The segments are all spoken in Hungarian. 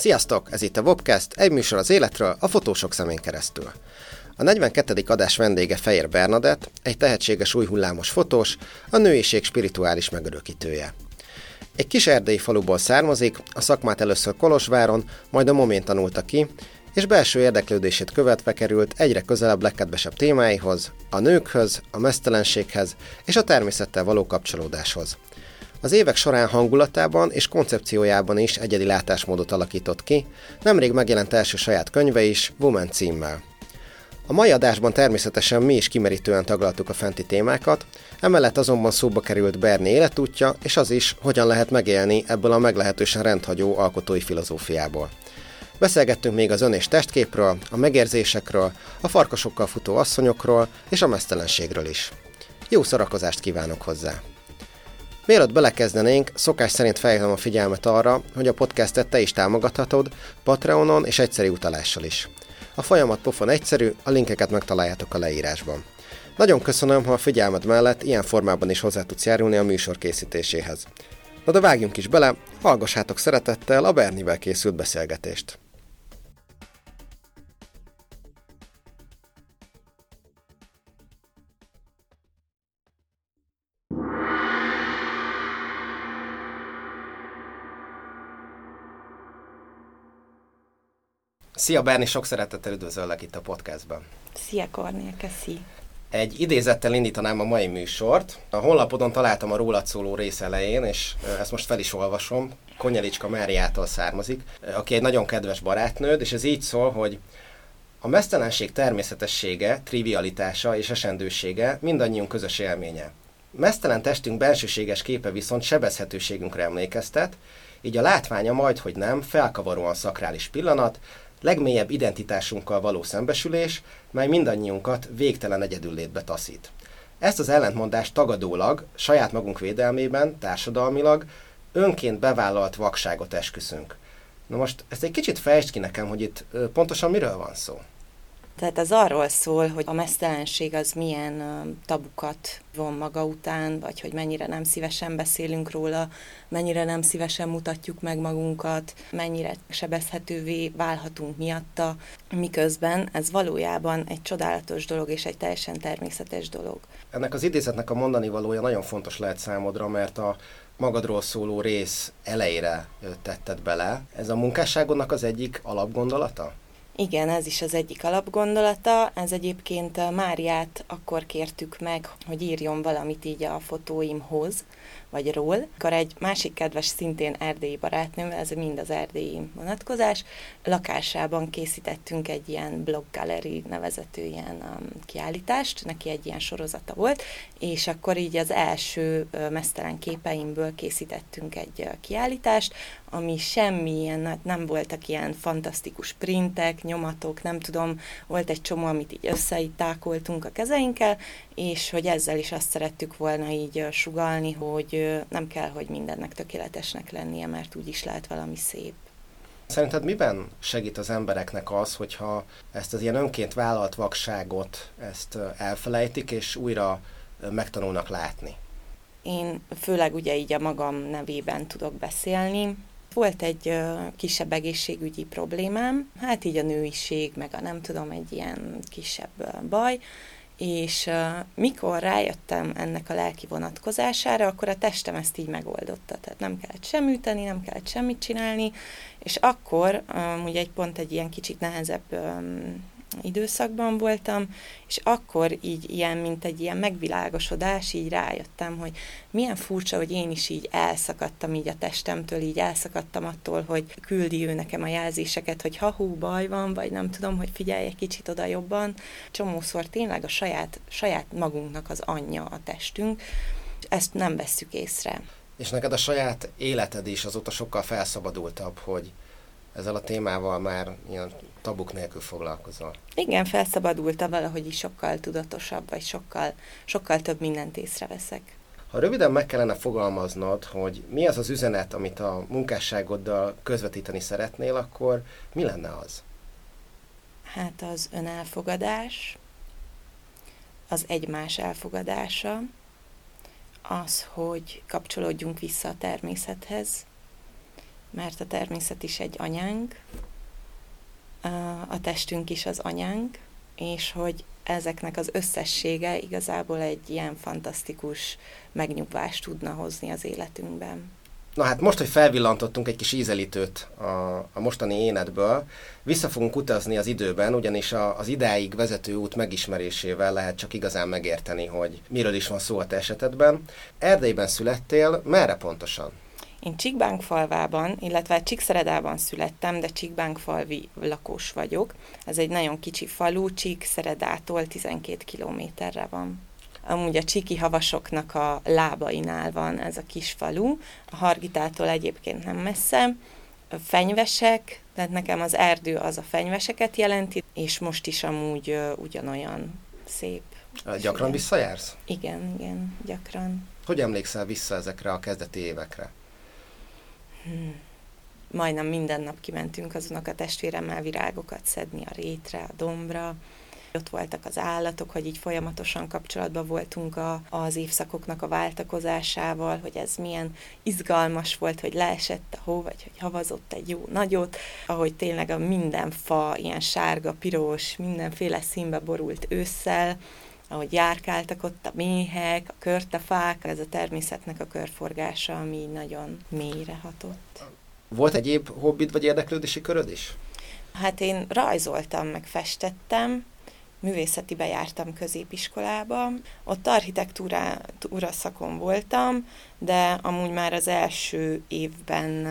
Sziasztok! Ez itt a Wobcast, egy műsor az életről, a fotósok szemén keresztül. A 42. adás vendége Fejér Bernadett, egy tehetséges új hullámos fotós, a nőiség spirituális megörökítője. Egy kis erdei faluból származik, a szakmát először Kolozsváron, majd a Momén tanulta ki, és belső érdeklődését követve került egyre közelebb legkedvesebb témáihoz, a nőkhöz, a mesztelenséghez és a természettel való kapcsolódáshoz. Az évek során hangulatában és koncepciójában is egyedi látásmódot alakított ki, nemrég megjelent első saját könyve is, Woman címmel. A mai adásban természetesen mi is kimerítően taglaltuk a fenti témákat, emellett azonban szóba került Berni életútja, és az is, hogyan lehet megélni ebből a meglehetősen rendhagyó alkotói filozófiából. Beszélgettünk még az ön és testképről, a megérzésekről, a farkasokkal futó asszonyokról és a mesztelenségről is. Jó szórakozást kívánok hozzá! Mielőtt belekezdenénk, szokás szerint felhívom a figyelmet arra, hogy a podcastet te is támogathatod, Patreonon és egyszerű utalással is. A folyamat pofon egyszerű, a linkeket megtaláljátok a leírásban. Nagyon köszönöm, ha a figyelmed mellett ilyen formában is hozzá tudsz járulni a műsor készítéséhez. Na de vágjunk is bele, hallgassátok szeretettel a Bernivel készült beszélgetést. Szia Berni, sok szeretettel üdvözöllek itt a podcastban. Szia Kornél, köszi. Egy idézettel indítanám a mai műsort. A honlapodon találtam a rólad szóló rész elején, és ezt most fel is olvasom. Konyelicska Máriától származik, aki egy nagyon kedves barátnőd, és ez így szól, hogy a mesztelenség természetessége, trivialitása és esendősége mindannyiunk közös élménye. Mesztelen testünk bensőséges képe viszont sebezhetőségünkre emlékeztet, így a látványa majd, hogy nem, felkavaróan szakrális pillanat, legmélyebb identitásunkkal való szembesülés, mely mindannyiunkat végtelen egyedüllétbe taszít. Ezt az ellentmondást tagadólag, saját magunk védelmében, társadalmilag, önként bevállalt vakságot esküszünk. Na most ezt egy kicsit fejtsd ki nekem, hogy itt pontosan miről van szó. Tehát az arról szól, hogy a mesztelenség az milyen tabukat von maga után, vagy hogy mennyire nem szívesen beszélünk róla, mennyire nem szívesen mutatjuk meg magunkat, mennyire sebezhetővé válhatunk miatta, miközben ez valójában egy csodálatos dolog és egy teljesen természetes dolog. Ennek az idézetnek a mondani valója nagyon fontos lehet számodra, mert a magadról szóló rész elejére tetted bele. Ez a munkásságodnak az egyik alapgondolata? Igen, ez is az egyik alapgondolata. Ez egyébként Máriát akkor kértük meg, hogy írjon valamit így a fotóimhoz, vagy ról. Akkor egy másik kedves, szintén erdélyi barátnőm, ez mind az erdélyi vonatkozás, lakásában készítettünk egy ilyen blog gallery nevezető ilyen um, kiállítást, neki egy ilyen sorozata volt, és akkor így az első uh, mesztelen képeimből készítettünk egy uh, kiállítást, ami semmilyen, nem voltak ilyen fantasztikus printek, nyomatok, nem tudom, volt egy csomó, amit így összeitákoltunk a kezeinkkel, és hogy ezzel is azt szerettük volna így sugalni, hogy nem kell, hogy mindennek tökéletesnek lennie, mert úgy is lehet valami szép. Szerinted miben segít az embereknek az, hogyha ezt az ilyen önként vállalt vakságot ezt elfelejtik, és újra megtanulnak látni? Én főleg ugye így a magam nevében tudok beszélni. Volt egy kisebb egészségügyi problémám, hát így a nőiség, meg a nem tudom, egy ilyen kisebb baj, és mikor rájöttem ennek a lelki vonatkozására, akkor a testem ezt így megoldotta. Tehát nem kellett sem üteni, nem kellett semmit csinálni, és akkor um, ugye egy pont egy ilyen kicsit nehezebb um, időszakban voltam, és akkor így ilyen, mint egy ilyen megvilágosodás, így rájöttem, hogy milyen furcsa, hogy én is így elszakadtam így a testemtől, így elszakadtam attól, hogy küldi ő nekem a jelzéseket, hogy ha hú, baj van, vagy nem tudom, hogy figyelj egy kicsit oda jobban. Csomószor tényleg a saját, saját magunknak az anyja a testünk, ezt nem vesszük észre. És neked a saját életed is azóta sokkal felszabadultabb, hogy ezzel a témával már ilyen tabuk nélkül foglalkozol. Igen, felszabadultam valahogy is sokkal tudatosabb, vagy sokkal, sokkal több mindent észreveszek. Ha röviden meg kellene fogalmaznod, hogy mi az az üzenet, amit a munkásságoddal közvetíteni szeretnél, akkor mi lenne az? Hát az önelfogadás, az egymás elfogadása, az, hogy kapcsolódjunk vissza a természethez, mert a természet is egy anyánk, a testünk is az anyánk, és hogy ezeknek az összessége igazából egy ilyen fantasztikus megnyugvást tudna hozni az életünkben. Na hát most, hogy felvillantottunk egy kis ízelítőt a, a mostani énetből, vissza fogunk utazni az időben, ugyanis a, az idáig vezető út megismerésével lehet csak igazán megérteni, hogy miről is van szó a te esetedben. Erdélyben születtél, merre pontosan? Én Csíkbánkfalvában, illetve Csíkszeredában születtem, de Csíkbánkfalvi lakós vagyok. Ez egy nagyon kicsi falu, Csíkszeredától 12 kilométerre van. Amúgy a csíki havasoknak a lábainál van ez a kis falu, a Hargitától egyébként nem messze. Fenyvesek, tehát nekem az erdő az a fenyveseket jelenti, és most is amúgy ugyanolyan szép. Gyakran igen. visszajársz? Igen, igen, gyakran. Hogy emlékszel vissza ezekre a kezdeti évekre? Hmm. Majdnem minden nap kimentünk az a testvéremmel virágokat szedni a rétre, a dombra. Ott voltak az állatok, hogy így folyamatosan kapcsolatban voltunk a, az évszakoknak a váltakozásával, hogy ez milyen izgalmas volt, hogy leesett a hó, vagy hogy havazott egy jó nagyot, ahogy tényleg a minden fa ilyen sárga, piros, mindenféle színbe borult ősszel, ahogy járkáltak ott a méhek, a körtefák, ez a természetnek a körforgása, ami nagyon mélyre hatott. Volt egyéb hobbit vagy érdeklődési köröd is? Hát én rajzoltam, meg festettem, művészetibe jártam középiskolába, ott architektúra szakon voltam, de amúgy már az első évben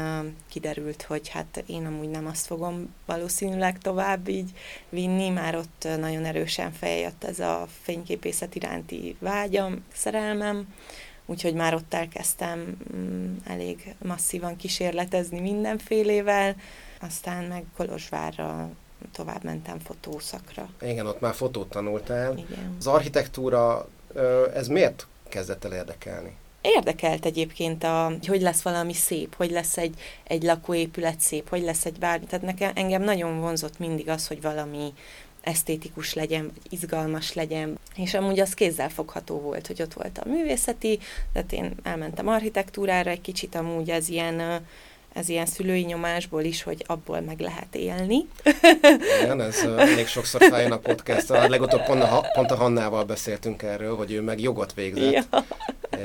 kiderült, hogy hát én amúgy nem azt fogom valószínűleg tovább így vinni, már ott nagyon erősen feljött ez a fényképészet iránti vágyam, szerelmem, úgyhogy már ott elkezdtem mm, elég masszívan kísérletezni mindenfélével, aztán meg Kolozsvárra tovább mentem fotószakra. Igen, ott már fotót tanultál. Igen. Az architektúra, ez miért kezdett el érdekelni? Érdekelt egyébként, a, hogy hogy lesz valami szép, hogy lesz egy, egy lakóépület szép, hogy lesz egy bármi. Tehát nekem, engem nagyon vonzott mindig az, hogy valami esztétikus legyen, vagy izgalmas legyen. És amúgy az kézzel fogható volt, hogy ott volt a művészeti, tehát én elmentem architektúrára egy kicsit, amúgy ez ilyen ez ilyen szülői nyomásból is, hogy abból meg lehet élni. Igen, ez elég sokszor feljön a podcast. A legutóbb pont a, pont a Hannával beszéltünk erről, hogy ő meg jogot végzett. Ja.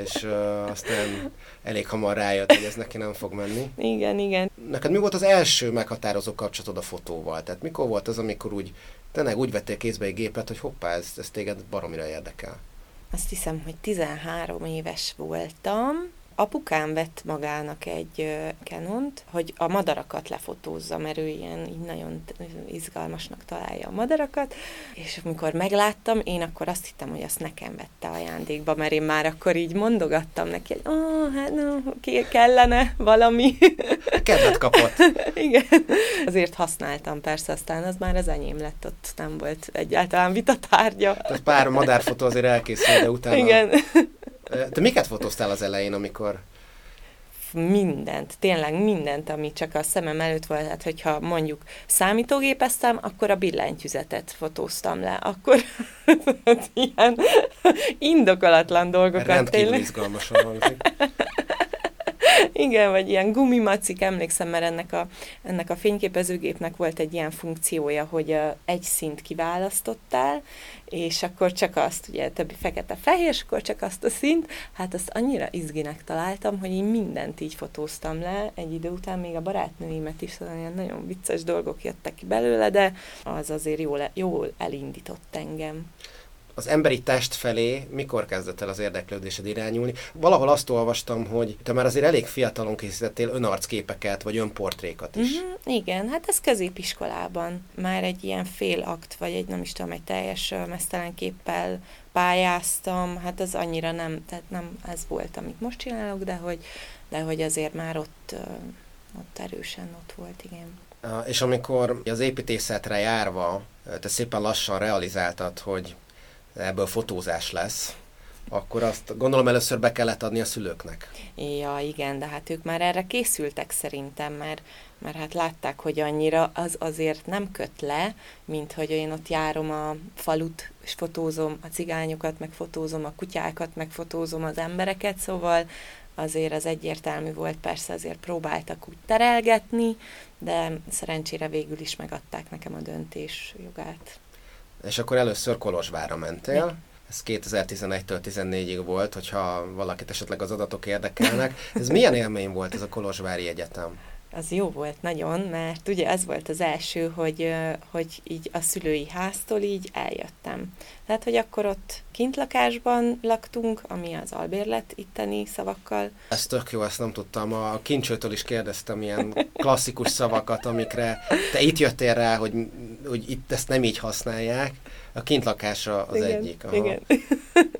És uh, aztán elég hamar rájött, hogy ez neki nem fog menni. Igen, igen. Neked mi volt az első meghatározó kapcsolatod a fotóval? Tehát mikor volt az, amikor úgy tényleg úgy vettél kézbe egy gépet, hogy hoppá, ez, ez téged baromira érdekel? Azt hiszem, hogy 13 éves voltam, Apukám vett magának egy kenont, hogy a madarakat lefotózza, mert ő ilyen így nagyon izgalmasnak találja a madarakat, és amikor megláttam, én akkor azt hittem, hogy azt nekem vette ajándékba, mert én már akkor így mondogattam neki, hogy oh, hát no, kellene valami. Kedvet kapott. Igen. Azért használtam persze, aztán az már az enyém lett, ott nem volt egyáltalán vitatárgya. Tehát pár madárfotó azért elkészült, de utána... Igen. Te miket fotóztál az elején, amikor mindent, tényleg mindent, ami csak a szemem előtt volt, hát hogyha mondjuk számítógépeztem, akkor a billentyűzetet fotóztam le, akkor ilyen indokolatlan dolgokat. Rendkívül tényleg. izgalmasan Igen, vagy ilyen gumimacik, emlékszem, mert ennek a, ennek a fényképezőgépnek volt egy ilyen funkciója, hogy egy szint kiválasztottál, és akkor csak azt, ugye többi fekete-fehér, és akkor csak azt a szint, hát azt annyira izginek találtam, hogy én mindent így fotóztam le, egy idő után még a barátnőimet is, szóval ilyen nagyon vicces dolgok jöttek ki belőle, de az azért jól, jól elindított engem az emberi test felé mikor kezdett el az érdeklődésed irányulni? Valahol azt olvastam, hogy te már azért elég fiatalon készítettél önarcképeket, vagy önportrékat is. Mm-hmm, igen, hát ez középiskolában. Már egy ilyen fél akt, vagy egy nem is tudom, egy teljes mesztelen képpel pályáztam, hát az annyira nem, tehát nem ez volt, amit most csinálok, de hogy, de hogy azért már ott, ott erősen ott volt, igen. És amikor az építészetre járva, te szépen lassan realizáltad, hogy ebből fotózás lesz, akkor azt gondolom először be kellett adni a szülőknek. Ja, igen, de hát ők már erre készültek szerintem, mert, mert hát látták, hogy annyira az azért nem köt le, mint hogy én ott járom a falut, és fotózom a cigányokat, meg fotózom a kutyákat, meg fotózom az embereket, szóval azért az egyértelmű volt, persze azért próbáltak úgy terelgetni, de szerencsére végül is megadták nekem a döntés jogát. És akkor először Kolozsvára mentél. Mi? Ez 2011-től 14-ig volt, hogyha valakit esetleg az adatok érdekelnek. Ez milyen élmény volt ez a Kolozsvári Egyetem? az jó volt nagyon, mert ugye ez volt az első, hogy, hogy így a szülői háztól így eljöttem. Tehát, hogy akkor ott kintlakásban laktunk, ami az albérlet itteni szavakkal. Ez tök jó, ezt nem tudtam. A kincsőtől is kérdeztem ilyen klasszikus szavakat, amikre te itt jöttél rá, hogy, hogy itt ezt nem így használják. A kintlakása az igen, egyik. Aha. Igen.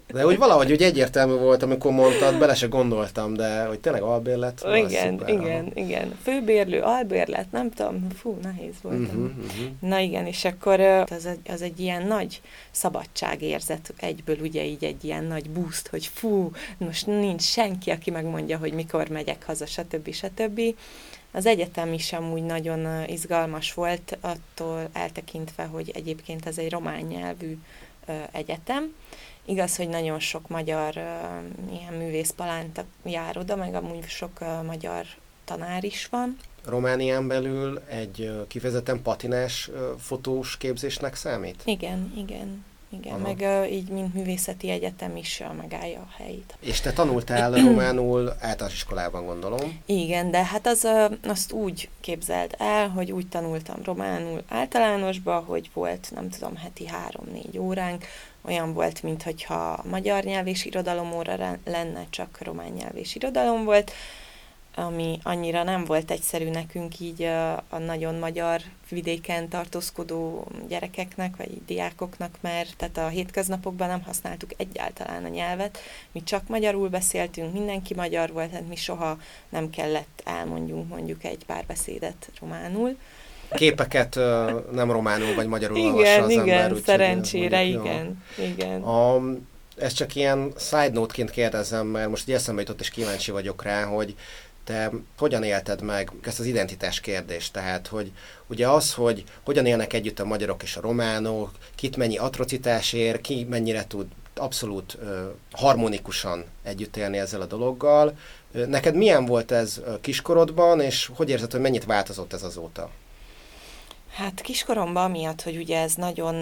De úgy valahogy úgy egyértelmű volt, amikor mondtad, bele se gondoltam, de hogy tényleg albérlet. Igen, szuper, igen, aha. igen. Főbérlő, albérlet, nem tudom, fú, nehéz volt. Uh-huh, uh-huh. Na igen, és akkor az egy, az egy ilyen nagy szabadságérzet egyből ugye így egy ilyen nagy boost, hogy fú, most nincs senki, aki megmondja, hogy mikor megyek haza, stb. stb. Az egyetem is amúgy nagyon izgalmas volt, attól eltekintve, hogy egyébként ez egy román nyelvű egyetem. Igaz, hogy nagyon sok magyar ilyen művészpalánt jár oda, meg amúgy sok magyar tanár is van. Románián belül egy kifejezetten patinás fotós képzésnek számít? Igen, igen. Igen, Aha. meg így, mint művészeti egyetem is megállja a helyét. És te tanultál románul általános iskolában, gondolom? Igen, de hát az, azt úgy képzeld el, hogy úgy tanultam románul általánosba, hogy volt, nem tudom, heti három-négy óránk, olyan volt, mintha magyar nyelv és irodalom óra lenne, csak román nyelv és irodalom volt, ami annyira nem volt egyszerű nekünk így a, a nagyon magyar vidéken tartózkodó gyerekeknek, vagy diákoknak, mert tehát a hétköznapokban nem használtuk egyáltalán a nyelvet. Mi csak magyarul beszéltünk, mindenki magyar volt, tehát mi soha nem kellett elmondjunk mondjuk egy pár beszédet románul. Képeket nem románul vagy magyarul igen, olvassa az igen, ember. Igen, szerencsére, igen, igen. A, ez csak ilyen side note-ként kérdezem, mert most egy eszembe jutott, és kíváncsi vagyok rá, hogy te hogyan élted meg ezt az identitás kérdést? Tehát, hogy ugye az, hogy hogyan élnek együtt a magyarok és a románok, kit mennyi atrocitás ér, ki mennyire tud abszolút uh, harmonikusan együtt élni ezzel a dologgal. Neked milyen volt ez kiskorodban, és hogy érzed, hogy mennyit változott ez azóta? Hát kiskoromban miatt, hogy ugye ez nagyon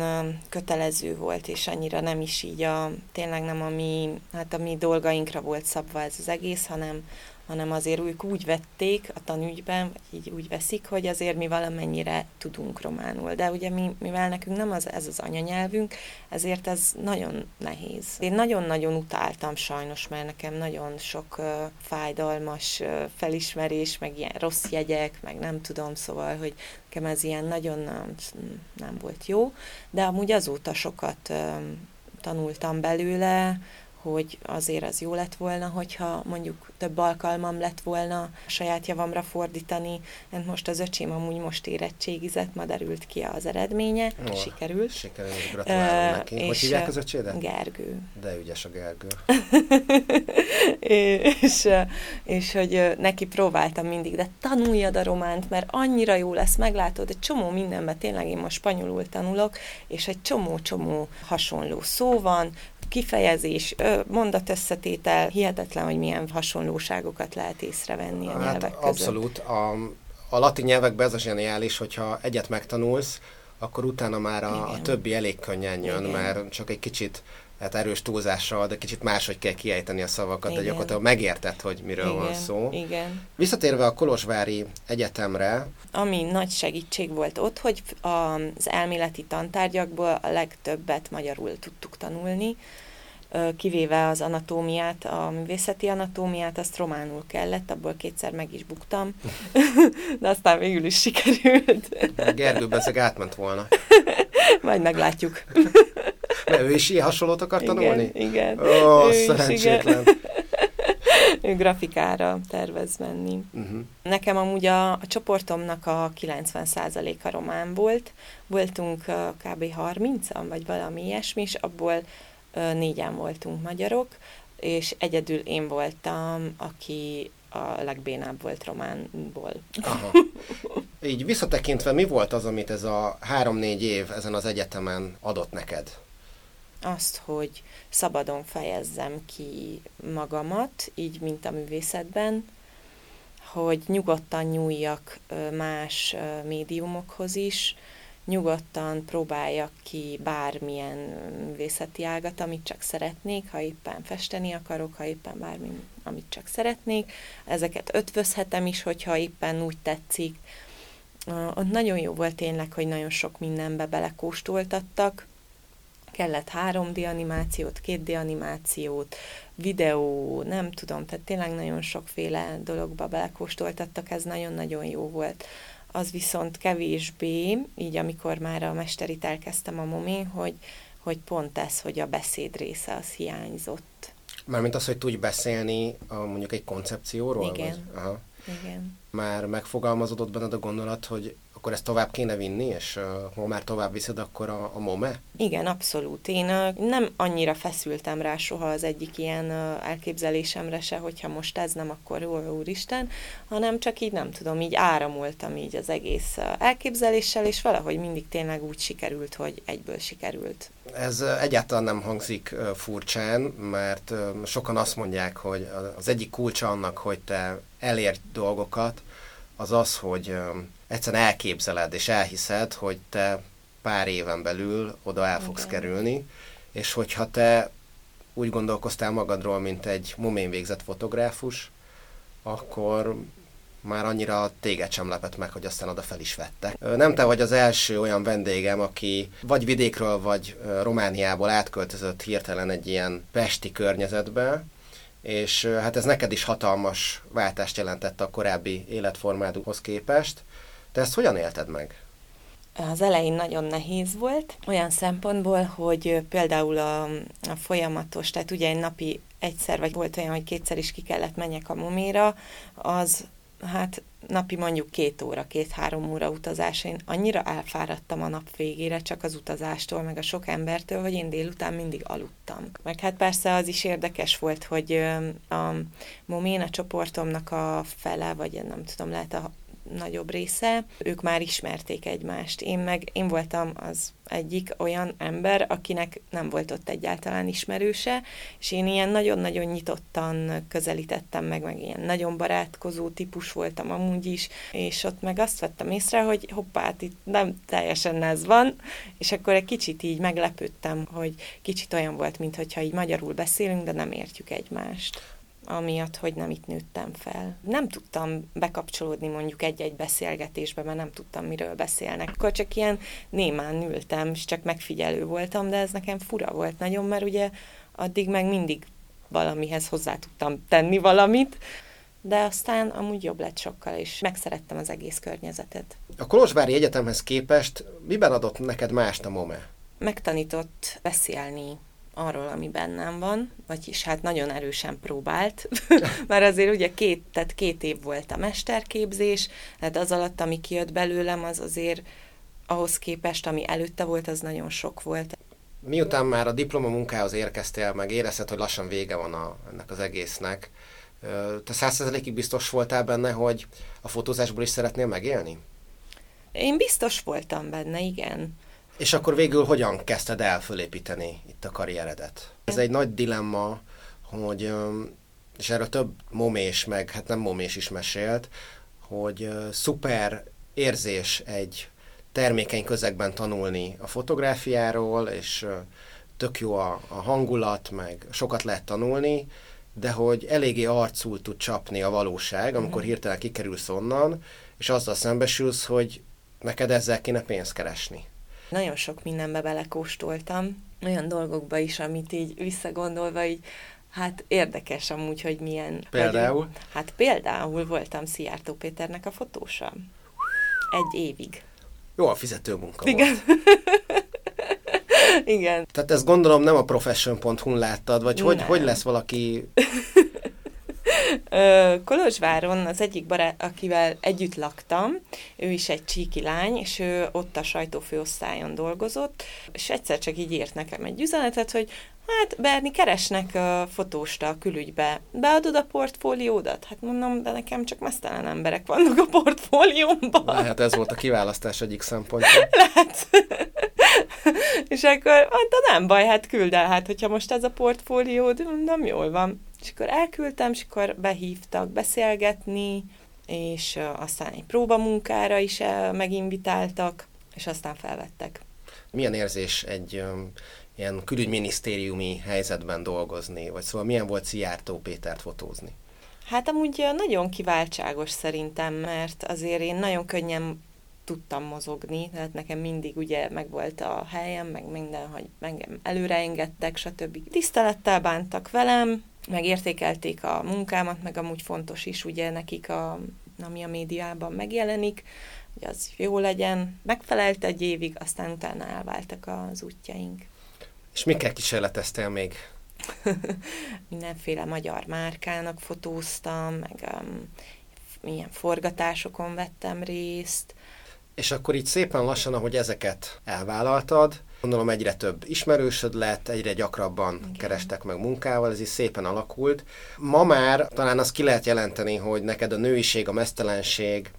kötelező volt, és annyira nem is így a, tényleg nem a mi, hát a mi dolgainkra volt szabva ez az egész, hanem hanem azért ők úgy vették a tanügyben, vagy így úgy veszik, hogy azért mi valamennyire tudunk románul. De ugye mi, mivel nekünk nem az, ez az anyanyelvünk, ezért ez nagyon nehéz. Én nagyon-nagyon utáltam sajnos, mert nekem nagyon sok uh, fájdalmas uh, felismerés, meg ilyen rossz jegyek, meg nem tudom, szóval, hogy nekem ez ilyen nagyon nem, nem volt jó, de amúgy azóta sokat uh, tanultam belőle, hogy azért az jó lett volna, hogyha mondjuk több alkalmam lett volna a saját javamra fordítani. Mert most az öcsém amúgy most érettségizett, ma derült ki az eredménye, oh, sikerült. Sikerült, gratulálom uh, neki. Hogy hívják az öcsédet? Gergő. De ügyes a Gergő. és, és hogy neki próbáltam mindig, de tanuljad a románt, mert annyira jó lesz, meglátod, egy csomó mindenben, tényleg én most spanyolul tanulok, és egy csomó-csomó hasonló szó van, kifejezés, mondatösszetétel, hihetetlen, hogy milyen hasonlóságokat lehet észrevenni a hát nyelvek között. Abszolút. A, a latin nyelvekben ez a zseniális, hogyha egyet megtanulsz, akkor utána már a, a többi elég könnyen jön, Igen. mert csak egy kicsit hát erős túlzással, de kicsit máshogy kell kiejteni a szavakat, Igen. de gyakorlatilag megérted, hogy miről Igen. van szó. Igen. Visszatérve a Kolozsvári Egyetemre. Ami nagy segítség volt ott, hogy az elméleti tantárgyakból a legtöbbet magyarul tudtuk tanulni, kivéve az anatómiát, a művészeti anatómiát, azt románul kellett, abból kétszer meg is buktam, de aztán végül is sikerült. Gergő bezeg átment volna. Majd meglátjuk. Mert ő is ilyen hasonlót akar igen, tanulni? Igen, Ó, szerencsétlen. ő grafikára tervez menni. Uh-huh. Nekem amúgy a, a csoportomnak a 90%-a román volt. Voltunk uh, kb. 30-an, vagy valami ilyesmi, és abból négyen voltunk magyarok, és egyedül én voltam, aki a legbénább volt románból. Aha. Így visszatekintve, mi volt az, amit ez a három-négy év ezen az egyetemen adott neked? Azt, hogy szabadon fejezzem ki magamat, így, mint a művészetben, hogy nyugodtan nyúljak más médiumokhoz is, nyugodtan próbáljak ki bármilyen művészeti ágat, amit csak szeretnék, ha éppen festeni akarok, ha éppen bármi, amit csak szeretnék. Ezeket ötvözhetem is, hogyha éppen úgy tetszik. Ott nagyon jó volt tényleg, hogy nagyon sok mindenbe belekóstoltattak. Kellett 3D animációt, 2D animációt, videó, nem tudom, tehát tényleg nagyon sokféle dologba belekóstoltattak, ez nagyon-nagyon jó volt az viszont kevésbé, így amikor már a mesterit elkezdtem a momé, hogy, hogy pont ez, hogy a beszéd része az hiányzott. Mármint az, hogy tudj beszélni a, mondjuk egy koncepcióról? Igen. Vagy? Aha. Igen. Már megfogalmazódott benned a gondolat, hogy akkor ezt tovább kéne vinni, és uh, ha már tovább viszed, akkor a, a MOME? Igen, abszolút. Én uh, nem annyira feszültem rá soha az egyik ilyen uh, elképzelésemre se, hogyha most ez nem, akkor jó, úristen, hanem csak így nem tudom, így áramoltam így az egész uh, elképzeléssel, és valahogy mindig tényleg úgy sikerült, hogy egyből sikerült. Ez egyáltalán nem hangzik furcsán, mert sokan azt mondják, hogy az egyik kulcsa annak, hogy te elért dolgokat, az az, hogy egyszerűen elképzeled és elhiszed, hogy te pár éven belül oda el fogsz Igen. kerülni, és hogyha te úgy gondolkoztál magadról, mint egy momén végzett fotográfus, akkor már annyira téged sem lepett meg, hogy aztán oda fel is vettek. Nem te vagy az első olyan vendégem, aki vagy vidékről, vagy Romániából átköltözött hirtelen egy ilyen pesti környezetbe, és hát ez neked is hatalmas váltást jelentett a korábbi életformádhoz képest. Te ezt hogyan élted meg? Az elején nagyon nehéz volt, olyan szempontból, hogy például a, a folyamatos, tehát ugye egy napi egyszer, vagy volt olyan, hogy kétszer is ki kellett menjek a muméra, az hát napi mondjuk két óra, két-három óra utazás. Én annyira elfáradtam a nap végére csak az utazástól, meg a sok embertől, hogy én délután mindig aludtam. Meg hát persze az is érdekes volt, hogy a Moména csoportomnak a fele, vagy nem tudom, lehet a nagyobb része, ők már ismerték egymást. Én meg, én voltam az egyik olyan ember, akinek nem volt ott egyáltalán ismerőse, és én ilyen nagyon-nagyon nyitottan közelítettem meg, meg ilyen nagyon barátkozó típus voltam amúgy is, és ott meg azt vettem észre, hogy hoppá, hát itt nem teljesen ez van, és akkor egy kicsit így meglepődtem, hogy kicsit olyan volt, mintha így magyarul beszélünk, de nem értjük egymást amiatt, hogy nem itt nőttem fel. Nem tudtam bekapcsolódni mondjuk egy-egy beszélgetésbe, mert nem tudtam, miről beszélnek. Akkor csak ilyen némán ültem, és csak megfigyelő voltam, de ez nekem fura volt nagyon, mert ugye addig meg mindig valamihez hozzá tudtam tenni valamit, de aztán amúgy jobb lett sokkal, és megszerettem az egész környezetet. A Kolozsvári Egyetemhez képest miben adott neked mást a MOME? Megtanított beszélni arról, ami bennem van, vagyis hát nagyon erősen próbált, mert azért ugye két, tehát két év volt a mesterképzés, tehát az alatt, ami kijött belőlem, az azért ahhoz képest, ami előtte volt, az nagyon sok volt. Miután már a diplomamunkához érkeztél, meg érezted, hogy lassan vége van a, ennek az egésznek, te százszerzelékig biztos voltál benne, hogy a fotózásból is szeretnél megélni? Én biztos voltam benne, igen. És akkor végül hogyan kezdted el fölépíteni itt a karrieredet? Ez egy nagy dilemma, hogy, és erről több momés, meg hát nem momés is mesélt, hogy szuper érzés egy termékeny közegben tanulni a fotográfiáról, és tök jó a, a hangulat, meg sokat lehet tanulni, de hogy eléggé arcul tud csapni a valóság, amikor mhm. hirtelen kikerülsz onnan, és azzal szembesülsz, hogy neked ezzel kéne pénzt keresni. Nagyon sok mindenbe belekóstoltam, olyan dolgokba is, amit így visszagondolva így Hát érdekes amúgy, hogy milyen... Például? Vagy, hát például voltam Szijjártó Péternek a fotósa. Egy évig. Jó a fizető munka Igen. Igen. Tehát ezt gondolom nem a profession.hu-n láttad, vagy hogy, hogy lesz valaki Kolozsváron az egyik barát, akivel együtt laktam, ő is egy csíki lány, és ő ott a sajtófőosztályon dolgozott, és egyszer csak így írt nekem egy üzenetet, hogy Hát, Berni, keresnek uh, fotósta a külügybe. Beadod a portfóliódat? Hát mondom, de nekem csak mesztelen emberek vannak a portfóliómban. Lehet ez volt a kiválasztás egyik szempontja. Lehet. és akkor mondta, nem baj, hát küld el, hát hogyha most ez a portfóliód, mondom, jól van. És akkor elküldtem, és akkor behívtak beszélgetni, és aztán egy próbamunkára is meginvitáltak, és aztán felvettek. Milyen érzés egy um, ilyen külügyminisztériumi helyzetben dolgozni, vagy szóval milyen volt Szijjártó Pétert fotózni? Hát amúgy nagyon kiváltságos szerintem, mert azért én nagyon könnyen tudtam mozogni, tehát nekem mindig ugye megvolt a helyem, meg minden, hogy engem előre engedtek, stb. Tisztelettel bántak velem, megértékelték a munkámat, meg amúgy fontos is ugye nekik, a, ami a médiában megjelenik, hogy az jó legyen. Megfelelt egy évig, aztán utána elváltak az útjaink. És mikkel kísérleteztél még? Mindenféle magyar márkának fotóztam, meg um, milyen forgatásokon vettem részt. És akkor így szépen lassan, ahogy ezeket elvállaltad, gondolom egyre több ismerősöd lett, egyre gyakrabban Igen. kerestek meg munkával, ez is szépen alakult. Ma már talán azt ki lehet jelenteni, hogy neked a nőiség, a mesztelenség,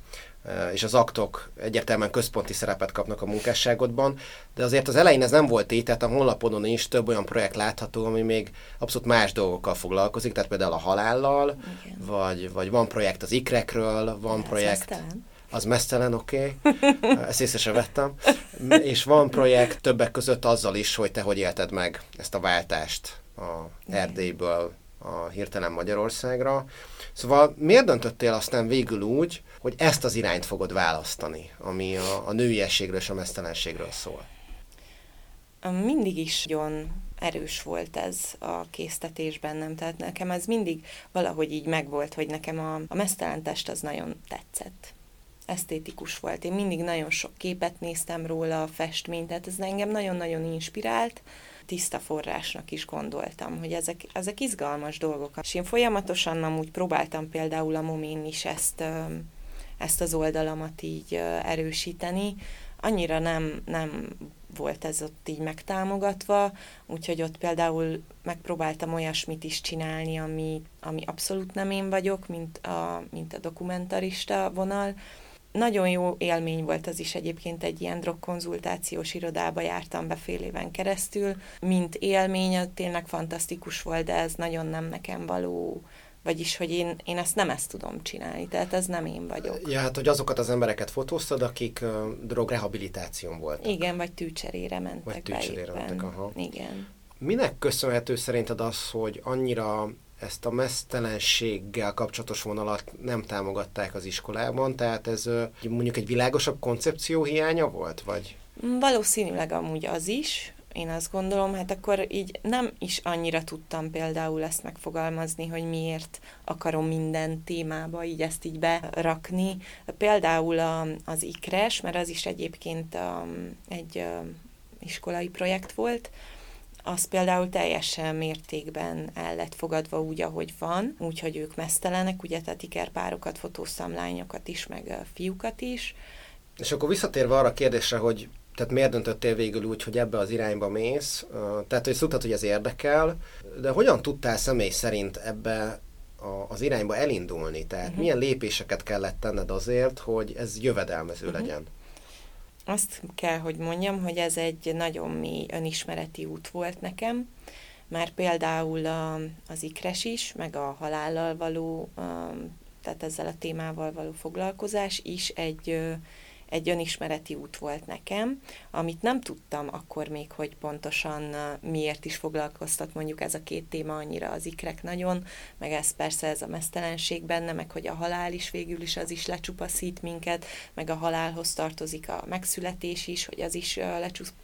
és az aktok egyértelműen központi szerepet kapnak a munkásságodban, de azért az elején ez nem volt így, tehát a honlapodon is több olyan projekt látható, ami még abszolút más dolgokkal foglalkozik, tehát például a halállal, vagy, vagy van projekt az ikrekről, van ez projekt... Mesztelen. Az mesztelen, oké, okay. ezt észre sem vettem. És van projekt többek között azzal is, hogy te hogy élted meg ezt a váltást a Erdélyből a hirtelen Magyarországra. Szóval miért döntöttél aztán végül úgy, hogy ezt az irányt fogod választani, ami a, a nőiességről és a mesztelenségről szól? Mindig is nagyon erős volt ez a késztetés bennem, tehát nekem ez mindig valahogy így megvolt, hogy nekem a, a mesztelen test az nagyon tetszett. Esztétikus volt. Én mindig nagyon sok képet néztem róla, a festményt, tehát ez engem nagyon-nagyon inspirált, tiszta forrásnak is gondoltam, hogy ezek, ezek izgalmas dolgok. És én folyamatosan amúgy próbáltam például a momén is ezt, ezt az oldalamat így erősíteni. Annyira nem, nem volt ez ott így megtámogatva, úgyhogy ott például megpróbáltam olyasmit is csinálni, ami, ami abszolút nem én vagyok, mint a, mint a dokumentarista vonal, nagyon jó élmény volt az is egyébként egy ilyen drogkonzultációs irodába jártam be fél éven keresztül, mint élmény, tényleg fantasztikus volt, de ez nagyon nem nekem való, vagyis, hogy én, én ezt nem ezt tudom csinálni, tehát ez nem én vagyok. Ja, hát, hogy azokat az embereket fotóztad, akik uh, drogrehabilitáción voltak. Igen, vagy tűcserére mentek Vagy tűcserére mentek, aha. Igen. Minek köszönhető szerinted az, hogy annyira ezt a mesztelenséggel kapcsolatos vonalat nem támogatták az iskolában, tehát ez mondjuk egy világosabb koncepció hiánya volt, vagy? Valószínűleg amúgy az is, én azt gondolom, hát akkor így nem is annyira tudtam például ezt megfogalmazni, hogy miért akarom minden témába így ezt így berakni. Például a, az ikres, mert az is egyébként um, egy um, iskolai projekt volt, az például teljes mértékben el lett fogadva úgy, ahogy van, úgyhogy ők mesztelenek, ugye, tehát ikerpárokat fotóztam, lányokat is, meg fiúkat is. És akkor visszatérve arra a kérdésre, hogy tehát miért döntöttél végül úgy, hogy ebbe az irányba mész? Tehát, hogy tudtad, hogy ez érdekel, de hogyan tudtál személy szerint ebbe az irányba elindulni? Tehát uh-huh. milyen lépéseket kellett tenned azért, hogy ez jövedelmező uh-huh. legyen? Azt kell, hogy mondjam, hogy ez egy nagyon mély önismereti út volt nekem, már például a, az ikres is, meg a halállal való, tehát ezzel a témával való foglalkozás is egy egy önismereti út volt nekem, amit nem tudtam akkor még, hogy pontosan miért is foglalkoztat mondjuk ez a két téma annyira az ikrek nagyon, meg ez persze ez a mesztelenség benne, meg hogy a halál is végül is az is lecsupaszít minket, meg a halálhoz tartozik a megszületés is, hogy az is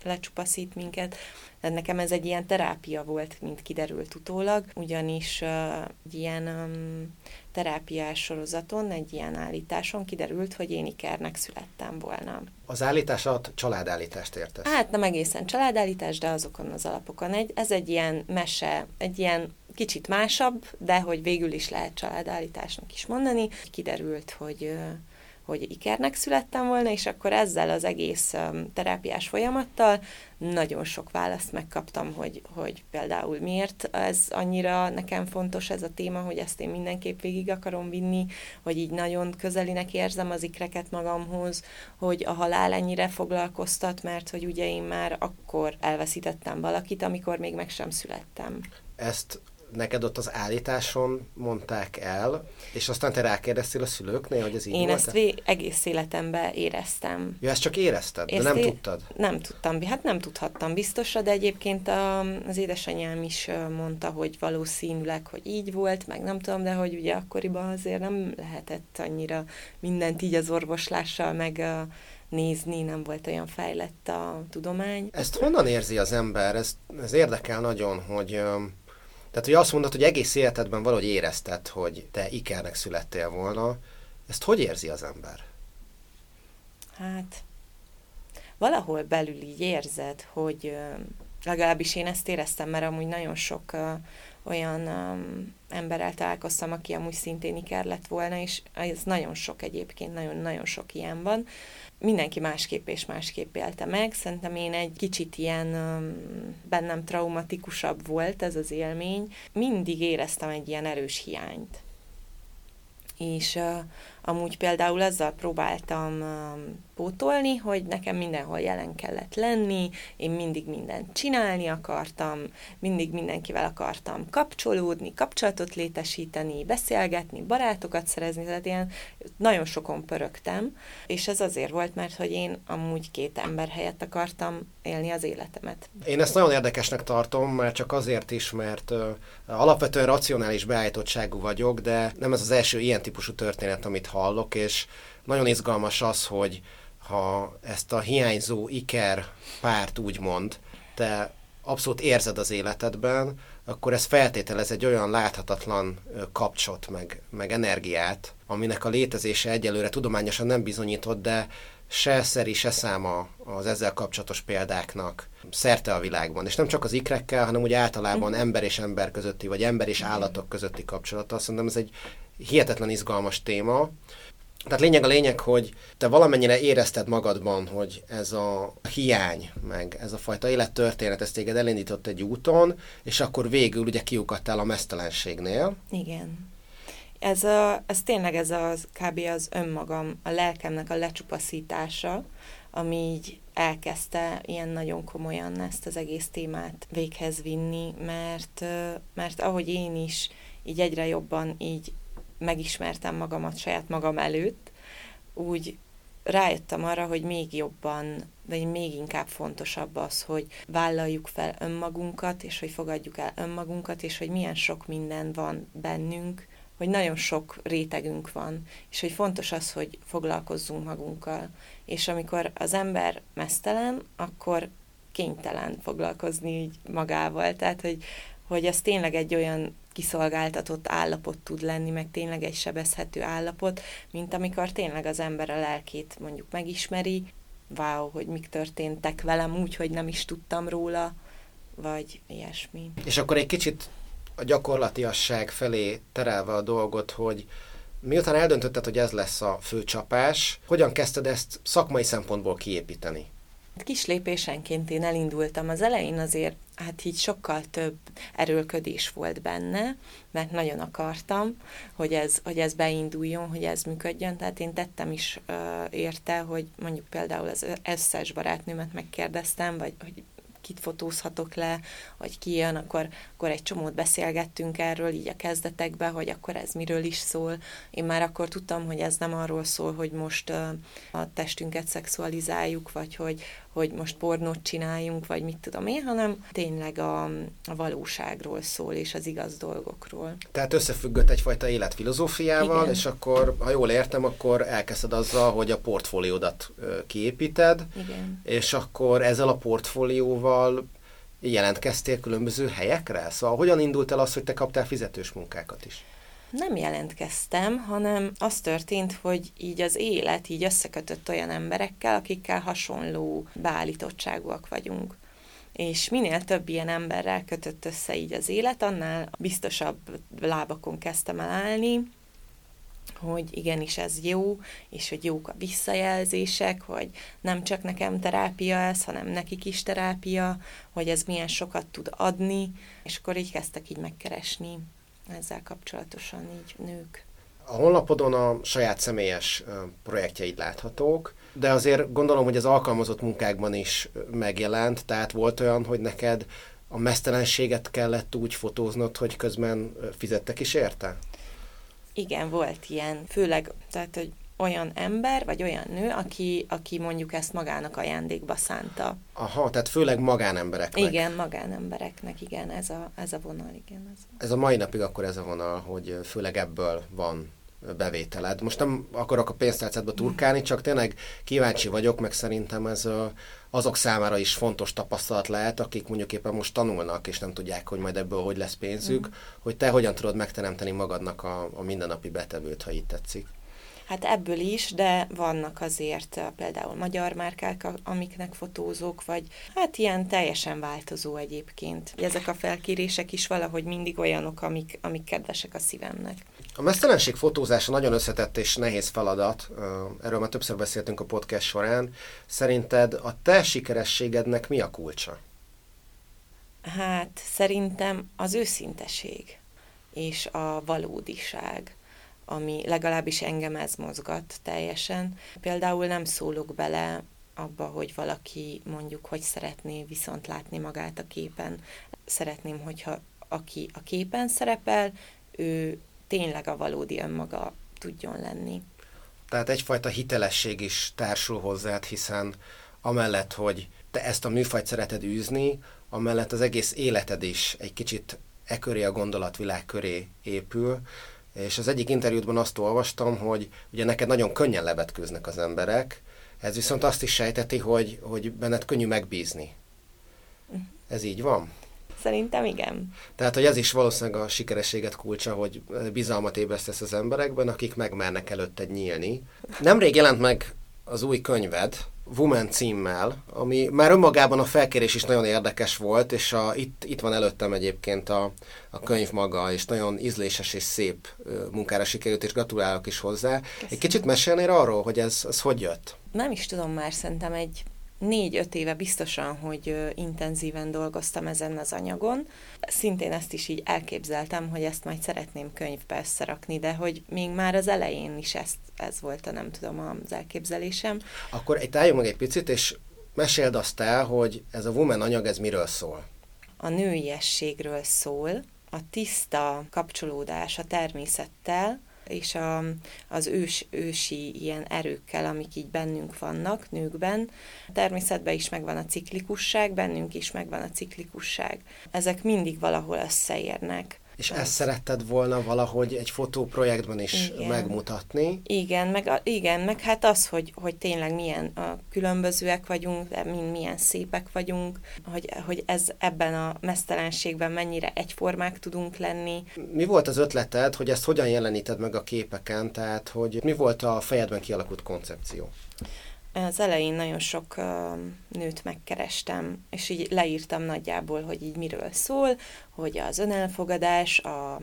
lecsupaszít minket. De nekem ez egy ilyen terápia volt, mint kiderült utólag, ugyanis uh, egy ilyen um, terápiás sorozaton, egy ilyen állításon kiderült, hogy én ikernek születtem volna. Az állításat családállítást értesz? Hát nem egészen családállítás, de azokon az alapokon. Egy, ez egy ilyen mese, egy ilyen kicsit másabb, de hogy végül is lehet családállításnak is mondani. Kiderült, hogy hogy ikernek születtem volna, és akkor ezzel az egész terápiás folyamattal nagyon sok választ megkaptam, hogy, hogy például miért ez annyira nekem fontos ez a téma, hogy ezt én mindenképp végig akarom vinni, hogy így nagyon közelinek érzem az ikreket magamhoz, hogy a halál ennyire foglalkoztat, mert hogy ugye én már akkor elveszítettem valakit, amikor még meg sem születtem. Ezt neked ott az állításon mondták el, és aztán te rákérdeztél a szülőknél, hogy ez így Én volt? ezt vé- egész életemben éreztem. Ja, ezt csak érezted, de Ezt nem é- tudtad? Nem tudtam, hát nem tudhattam biztosra, de egyébként a, az édesanyám is mondta, hogy valószínűleg, hogy így volt, meg nem tudom, de hogy ugye akkoriban azért nem lehetett annyira mindent így az orvoslással meg ö, nézni, nem volt olyan fejlett a tudomány. Ezt honnan érzi az ember? Ez, ez érdekel nagyon, hogy... Tehát, hogy azt mondod, hogy egész életedben valahogy érezted, hogy te ikernek születtél volna. Ezt hogy érzi az ember? Hát valahol belül így érzed, hogy legalábbis én ezt éreztem, mert amúgy nagyon sok olyan um, emberrel találkoztam, aki amúgy szintén iker lett volna, és ez nagyon sok egyébként, nagyon-nagyon sok ilyen van. Mindenki másképp és másképp élte meg. Szerintem én egy kicsit ilyen bennem traumatikusabb volt ez az élmény. Mindig éreztem egy ilyen erős hiányt. És uh, amúgy például azzal próbáltam um, pótolni, hogy nekem mindenhol jelen kellett lenni, én mindig mindent csinálni akartam, mindig mindenkivel akartam kapcsolódni, kapcsolatot létesíteni, beszélgetni, barátokat szerezni, tehát ilyen nagyon sokon pörögtem, és ez azért volt, mert hogy én amúgy két ember helyett akartam élni az életemet. Én ezt nagyon érdekesnek tartom, már csak azért is, mert ö, alapvetően racionális beállítottságú vagyok, de nem ez az első ilyen típusú történet, amit hallok, és nagyon izgalmas az, hogy ha ezt a hiányzó iker párt úgymond, te abszolút érzed az életedben, akkor ez feltételez egy olyan láthatatlan kapcsot, meg, meg energiát, aminek a létezése egyelőre tudományosan nem bizonyított, de se szeri, se száma az ezzel kapcsolatos példáknak szerte a világban. És nem csak az ikrekkel, hanem úgy általában ember és ember közötti, vagy ember és állatok közötti kapcsolata. Szerintem ez egy hihetetlen izgalmas téma. Tehát lényeg a lényeg, hogy te valamennyire érezted magadban, hogy ez a hiány, meg ez a fajta élettörténet, ez téged elindított egy úton, és akkor végül ugye kiukadtál a mesztelenségnél. Igen. Ez, a, ez tényleg ez az kb. az önmagam, a lelkemnek a lecsupaszítása, ami így elkezdte ilyen nagyon komolyan ezt az egész témát véghez vinni, mert, mert ahogy én is így egyre jobban így megismertem magamat saját magam előtt, úgy rájöttem arra, hogy még jobban, vagy még inkább fontosabb az, hogy vállaljuk fel önmagunkat, és hogy fogadjuk el önmagunkat, és hogy milyen sok minden van bennünk, hogy nagyon sok rétegünk van, és hogy fontos az, hogy foglalkozzunk magunkkal. És amikor az ember mesztelen, akkor kénytelen foglalkozni így magával. Tehát, hogy, hogy ez tényleg egy olyan kiszolgáltatott állapot tud lenni, meg tényleg egy sebezhető állapot, mint amikor tényleg az ember a lelkét mondjuk megismeri, wow, hogy mik történtek velem úgy, hogy nem is tudtam róla, vagy ilyesmi. És akkor egy kicsit a gyakorlatiasság felé terelve a dolgot, hogy miután eldöntötted, hogy ez lesz a fő csapás, hogyan kezdted ezt szakmai szempontból kiépíteni? Kis lépésenként én elindultam. Az elején azért hát így sokkal több erőlködés volt benne, mert nagyon akartam, hogy ez, hogy ez beinduljon, hogy ez működjön. Tehát én tettem is uh, érte, hogy mondjuk például az összes barátnőmet megkérdeztem, vagy hogy kit fotózhatok le, vagy ki jön, akkor, akkor egy csomót beszélgettünk erről így a kezdetekben, hogy akkor ez miről is szól. Én már akkor tudtam, hogy ez nem arról szól, hogy most a testünket szexualizáljuk, vagy hogy, hogy most pornót csináljunk, vagy mit tudom én, hanem tényleg a, a valóságról szól, és az igaz dolgokról. Tehát összefüggött egyfajta életfilozófiával, Igen. és akkor, ha jól értem, akkor elkezded azzal, hogy a portfóliódat kiépíted, Igen. és akkor ezzel a portfólióval jelentkeztél különböző helyekre? Szóval hogyan indult el az, hogy te kaptál fizetős munkákat is? Nem jelentkeztem, hanem az történt, hogy így az élet így összekötött olyan emberekkel, akikkel hasonló beállítottságúak vagyunk. És minél több ilyen emberrel kötött össze így az élet, annál biztosabb lábakon kezdtem el állni, hogy igenis ez jó, és hogy jók a visszajelzések, hogy nem csak nekem terápia ez, hanem nekik is terápia, hogy ez milyen sokat tud adni, és akkor így kezdtek így megkeresni ezzel kapcsolatosan így nők. A honlapodon a saját személyes projektjeid láthatók, de azért gondolom, hogy az alkalmazott munkákban is megjelent, tehát volt olyan, hogy neked a mesztelenséget kellett úgy fotóznod, hogy közben fizettek is érte? Igen, volt ilyen, főleg, tehát, hogy olyan ember, vagy olyan nő, aki, aki mondjuk ezt magának ajándékba szánta. Aha, tehát főleg magánembereknek. Igen, magánembereknek, igen, ez a, ez a vonal, igen. Ez. ez a mai napig akkor ez a vonal, hogy főleg ebből van bevételed. Most nem akarok a pénztárcádba turkálni, csak tényleg kíváncsi vagyok, meg szerintem ez azok számára is fontos tapasztalat lehet, akik mondjuk éppen most tanulnak, és nem tudják, hogy majd ebből hogy lesz pénzük, mm. hogy te hogyan tudod megteremteni magadnak a, a mindennapi betevőt, ha így tetszik. Hát ebből is, de vannak azért például magyar márkák, amiknek fotózók, vagy hát ilyen teljesen változó egyébként. Ezek a felkérések is valahogy mindig olyanok, amik, amik kedvesek a szívemnek. A mesztelenség fotózása nagyon összetett és nehéz feladat, erről már többször beszéltünk a podcast során. Szerinted a te sikerességednek mi a kulcsa? Hát szerintem az őszinteség és a valódiság ami legalábbis engem ez mozgat teljesen. Például nem szólok bele abba, hogy valaki mondjuk hogy szeretné viszont látni magát a képen. Szeretném, hogyha aki a képen szerepel, ő tényleg a valódi önmaga tudjon lenni. Tehát egyfajta hitelesség is társul hozzád, hiszen amellett, hogy te ezt a műfajt szereted űzni, amellett az egész életed is egy kicsit e köré a gondolatvilág köré épül, és az egyik interjútban azt olvastam, hogy ugye neked nagyon könnyen levetkőznek az emberek, ez viszont azt is sejteti, hogy, hogy benned könnyű megbízni. Ez így van? Szerintem igen. Tehát, hogy ez is valószínűleg a sikerességet kulcsa, hogy bizalmat ébresztesz az emberekben, akik megmernek előtted nyílni. Nemrég jelent meg az új könyved, Woman címmel, ami már önmagában a felkérés is nagyon érdekes volt, és a, itt, itt van előttem egyébként a, a könyv maga, és nagyon ízléses és szép munkára sikerült, és gratulálok is hozzá. Köszönöm. Egy kicsit mesélnél arról, hogy ez, ez hogy jött? Nem is tudom már, szerintem egy négy-öt éve biztosan, hogy intenzíven dolgoztam ezen az anyagon. Szintén ezt is így elképzeltem, hogy ezt majd szeretném könyvbe összerakni, de hogy még már az elején is ezt, ez volt a nem tudom az elképzelésem. Akkor egy álljunk meg egy picit, és meséld azt el, hogy ez a Woman anyag, ez miről szól? A nőiességről szól, a tiszta kapcsolódás a természettel, és a, az ős, ősi ilyen erőkkel, amik így bennünk vannak, nőkben. Természetben is megvan a ciklikusság, bennünk is megvan a ciklikusság. Ezek mindig valahol összeérnek. És ezt szeretted volna valahogy egy fotóprojektben is igen. megmutatni? Igen, meg, a, igen, meg hát az, hogy, hogy tényleg milyen a különbözőek vagyunk, de mind milyen szépek vagyunk, hogy, hogy ez ebben a mesztelenségben mennyire egyformák tudunk lenni. Mi volt az ötleted, hogy ezt hogyan jeleníted meg a képeken, tehát hogy mi volt a fejedben kialakult koncepció? Az elején nagyon sok nőt megkerestem, és így leírtam nagyjából, hogy így miről szól, hogy az önelfogadás, a,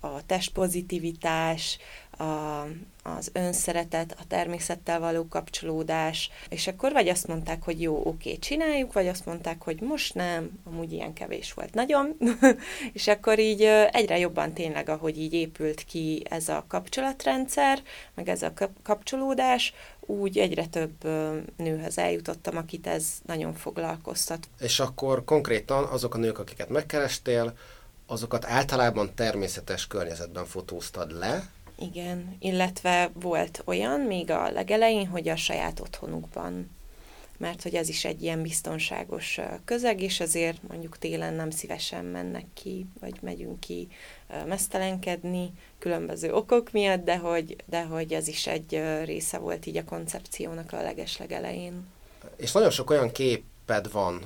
a testpozitivitás, a, az önszeretet, a természettel való kapcsolódás, és akkor vagy azt mondták, hogy jó, oké, csináljuk, vagy azt mondták, hogy most nem, amúgy ilyen kevés volt nagyon, és akkor így egyre jobban tényleg, ahogy így épült ki ez a kapcsolatrendszer, meg ez a kapcsolódás, úgy egyre több nőhez eljutottam, akit ez nagyon foglalkoztat. És akkor konkrétan azok a nők, akiket megkerestél, azokat általában természetes környezetben fotóztad le, igen, illetve volt olyan még a legelején, hogy a saját otthonukban mert hogy ez is egy ilyen biztonságos közeg, és azért mondjuk télen nem szívesen mennek ki, vagy megyünk ki mesztelenkedni különböző okok miatt, de hogy, de hogy ez is egy része volt így a koncepciónak a legeslegelején. És nagyon sok olyan képed van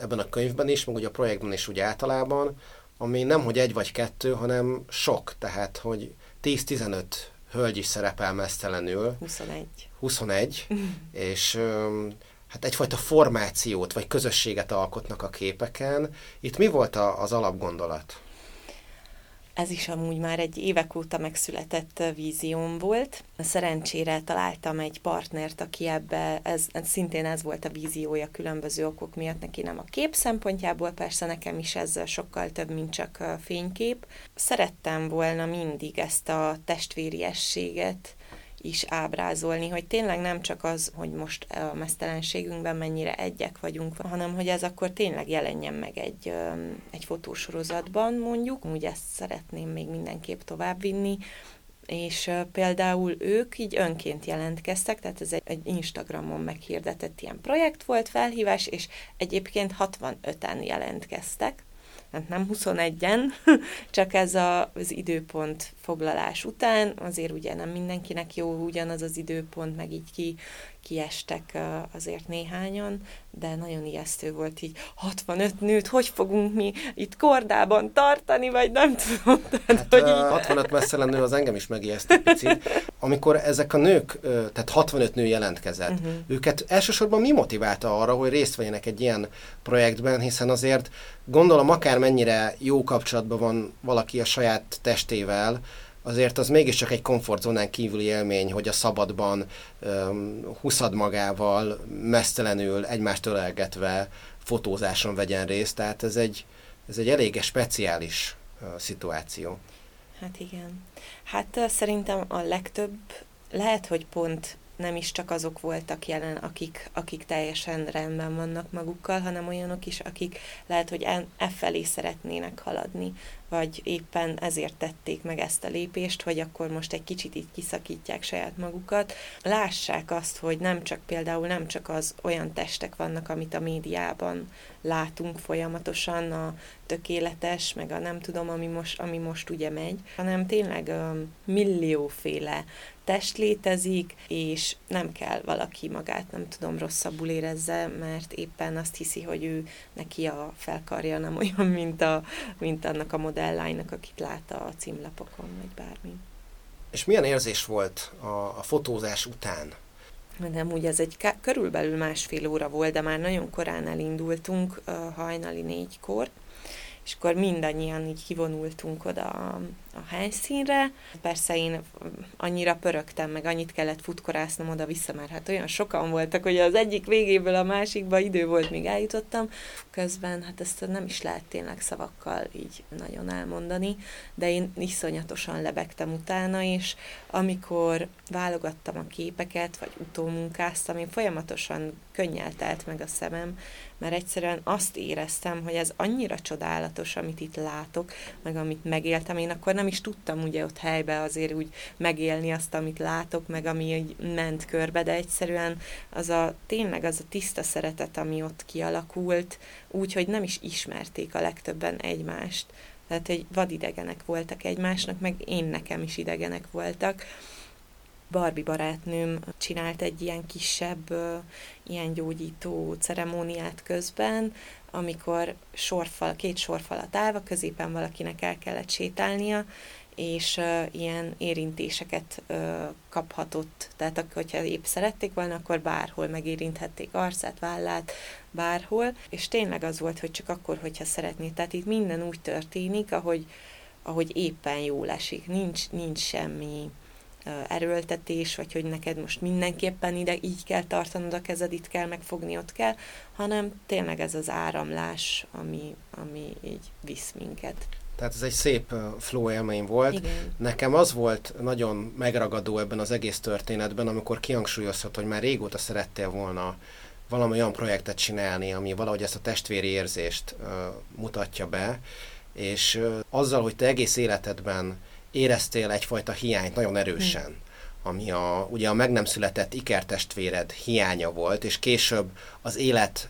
ebben a könyvben is, meg ugye a projektben is úgy általában, ami nem hogy egy vagy kettő, hanem sok, tehát hogy 10-15 hölgy is szerepel mesztelenül. 21. 21, és hát egyfajta formációt vagy közösséget alkotnak a képeken. Itt mi volt a, az alapgondolat? Ez is amúgy már egy évek óta megszületett vízióm volt. Szerencsére találtam egy partnert, aki ebbe, ez, ez szintén ez volt a víziója különböző okok miatt, neki nem a kép szempontjából, persze nekem is ez sokkal több, mint csak a fénykép. Szerettem volna mindig ezt a testvériességet, is ábrázolni, hogy tényleg nem csak az, hogy most a mesztelenségünkben mennyire egyek vagyunk, hanem hogy ez akkor tényleg jelenjen meg egy, egy fotósorozatban mondjuk, úgy ezt szeretném még mindenképp továbbvinni, és például ők így önként jelentkeztek, tehát ez egy, egy Instagramon meghirdetett ilyen projekt volt, felhívás, és egyébként 65-en jelentkeztek, hát nem 21-en, csak ez a, az időpont foglalás után, azért ugye nem mindenkinek jó ugyanaz az időpont, meg így ki, kiestek azért néhányan, de nagyon ijesztő volt így 65 nőt, hogy fogunk mi itt kordában tartani, vagy nem tudom. Tehát, hát, hogy így... 65 messzelen nő az engem is megijeszt picit. Amikor ezek a nők, tehát 65 nő jelentkezett, uh-huh. őket elsősorban mi motiválta arra, hogy részt vegyenek egy ilyen projektben, hiszen azért gondolom akár mennyire jó kapcsolatban van valaki a saját testével, azért az mégiscsak egy komfortzónán kívüli élmény, hogy a szabadban um, huszad magával, mesztelenül, egymást ölelgetve fotózáson vegyen részt, tehát ez egy, ez egy elég speciális uh, szituáció. Hát igen. Hát uh, szerintem a legtöbb, lehet, hogy pont nem is csak azok voltak jelen, akik, akik teljesen rendben vannak magukkal, hanem olyanok is, akik lehet, hogy e, felé szeretnének haladni, vagy éppen ezért tették meg ezt a lépést, hogy akkor most egy kicsit így kiszakítják saját magukat. Lássák azt, hogy nem csak például nem csak az olyan testek vannak, amit a médiában látunk folyamatosan, a tökéletes, meg a nem tudom, ami most, ami most ugye megy, hanem tényleg millióféle test létezik, és nem kell valaki magát, nem tudom, rosszabbul érezze, mert éppen azt hiszi, hogy ő neki a felkarja nem olyan, mint, a, mint annak a modellánynak, akit lát a címlapokon, vagy bármi. És milyen érzés volt a, a fotózás után? Nem, úgy ez egy körülbelül másfél óra volt, de már nagyon korán elindultunk, hajnali négykor, és akkor mindannyian így kivonultunk oda a, a helyszínre. Persze én annyira pörögtem, meg annyit kellett futkorásznom oda-vissza, mert hát olyan sokan voltak, hogy az egyik végéből a másikba idő volt, míg eljutottam. Közben hát ezt nem is lehet tényleg szavakkal így nagyon elmondani, de én iszonyatosan lebegtem utána, és amikor válogattam a képeket, vagy utómunkáztam, én folyamatosan könnyel telt meg a szemem, mert egyszerűen azt éreztem, hogy ez annyira csodálatos, amit itt látok, meg amit megéltem. Én akkor nem is tudtam ugye ott helybe azért úgy megélni azt, amit látok, meg ami így ment körbe, de egyszerűen az a tényleg az a tiszta szeretet, ami ott kialakult, úgy, hogy nem is ismerték a legtöbben egymást. Tehát, hogy vadidegenek voltak egymásnak, meg én nekem is idegenek voltak Barbie barátnőm csinált egy ilyen kisebb, ilyen gyógyító ceremóniát közben, amikor sorfal, két sorfalat állva, középen valakinek el kellett sétálnia, és uh, ilyen érintéseket uh, kaphatott. Tehát hogyha épp szerették volna, akkor bárhol megérinthették arcát, vállát, bárhol. És tényleg az volt, hogy csak akkor, hogyha szeretné. Tehát itt minden úgy történik, ahogy, ahogy éppen jól esik. Nincs, nincs semmi erőltetés, vagy hogy neked most mindenképpen ide így kell tartanod a kezed, itt kell megfogni, ott kell, hanem tényleg ez az áramlás, ami, ami így visz minket. Tehát ez egy szép flow élmény volt. Igen. Nekem az volt nagyon megragadó ebben az egész történetben, amikor kihangsúlyozhat, hogy már régóta szerettél volna valami olyan projektet csinálni, ami valahogy ezt a testvéri érzést uh, mutatja be, és uh, azzal, hogy te egész életedben éreztél egyfajta hiányt nagyon erősen, ami a, ugye a meg nem született ikertestvéred hiánya volt, és később az élet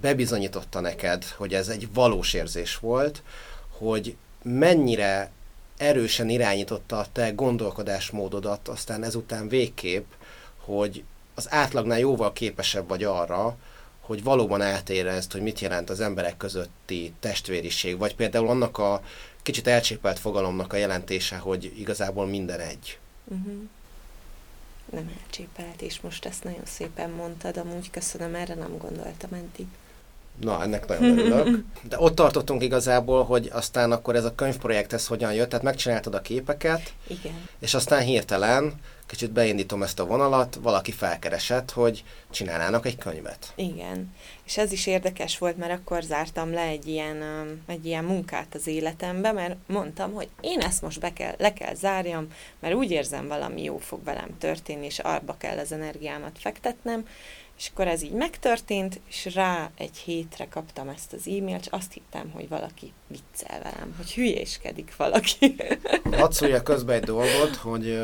bebizonyította neked, hogy ez egy valós érzés volt, hogy mennyire erősen irányította a te gondolkodásmódodat, aztán ezután végképp, hogy az átlagnál jóval képesebb vagy arra, hogy valóban átérezd, hogy mit jelent az emberek közötti testvériség, vagy például annak a kicsit elcsépelt fogalomnak a jelentése, hogy igazából minden egy. Uh-huh. Nem elcsépelt, és most ezt nagyon szépen mondtad, amúgy köszönöm, erre nem gondoltam eddig. Na, ennek nagyon örülök. De ott tartottunk igazából, hogy aztán akkor ez a könyvprojekthez hogyan jött, tehát megcsináltad a képeket, Igen. és aztán hirtelen, kicsit beindítom ezt a vonalat, valaki felkeresett, hogy csinálnának egy könyvet. Igen. És ez is érdekes volt, mert akkor zártam le egy ilyen, um, egy ilyen munkát az életembe, mert mondtam, hogy én ezt most be kell, le kell zárjam, mert úgy érzem, valami jó fog velem történni, és arba kell az energiámat fektetnem, és akkor ez így megtörtént, és rá egy hétre kaptam ezt az e-mailt, és azt hittem, hogy valaki viccel velem, hogy hülyéskedik valaki. Hadd szólja közbe egy dolgot, hogy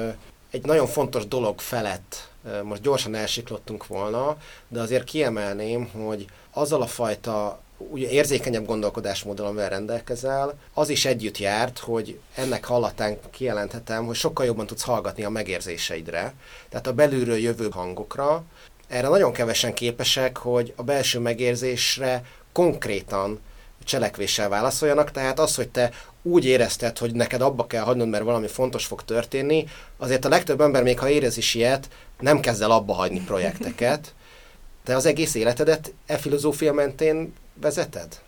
egy nagyon fontos dolog felett most gyorsan elsiklottunk volna, de azért kiemelném, hogy azzal a fajta ugye érzékenyebb gondolkodásmóddal, amivel rendelkezel, az is együtt járt, hogy ennek hallatán kijelenthetem, hogy sokkal jobban tudsz hallgatni a megérzéseidre, tehát a belülről jövő hangokra. Erre nagyon kevesen képesek, hogy a belső megérzésre konkrétan cselekvéssel válaszoljanak, tehát az, hogy te úgy érezted, hogy neked abba kell hagynod, mert valami fontos fog történni, azért a legtöbb ember, még ha érez is ilyet, nem kezd el abba hagyni projekteket. Te az egész életedet e filozófia mentén vezeted?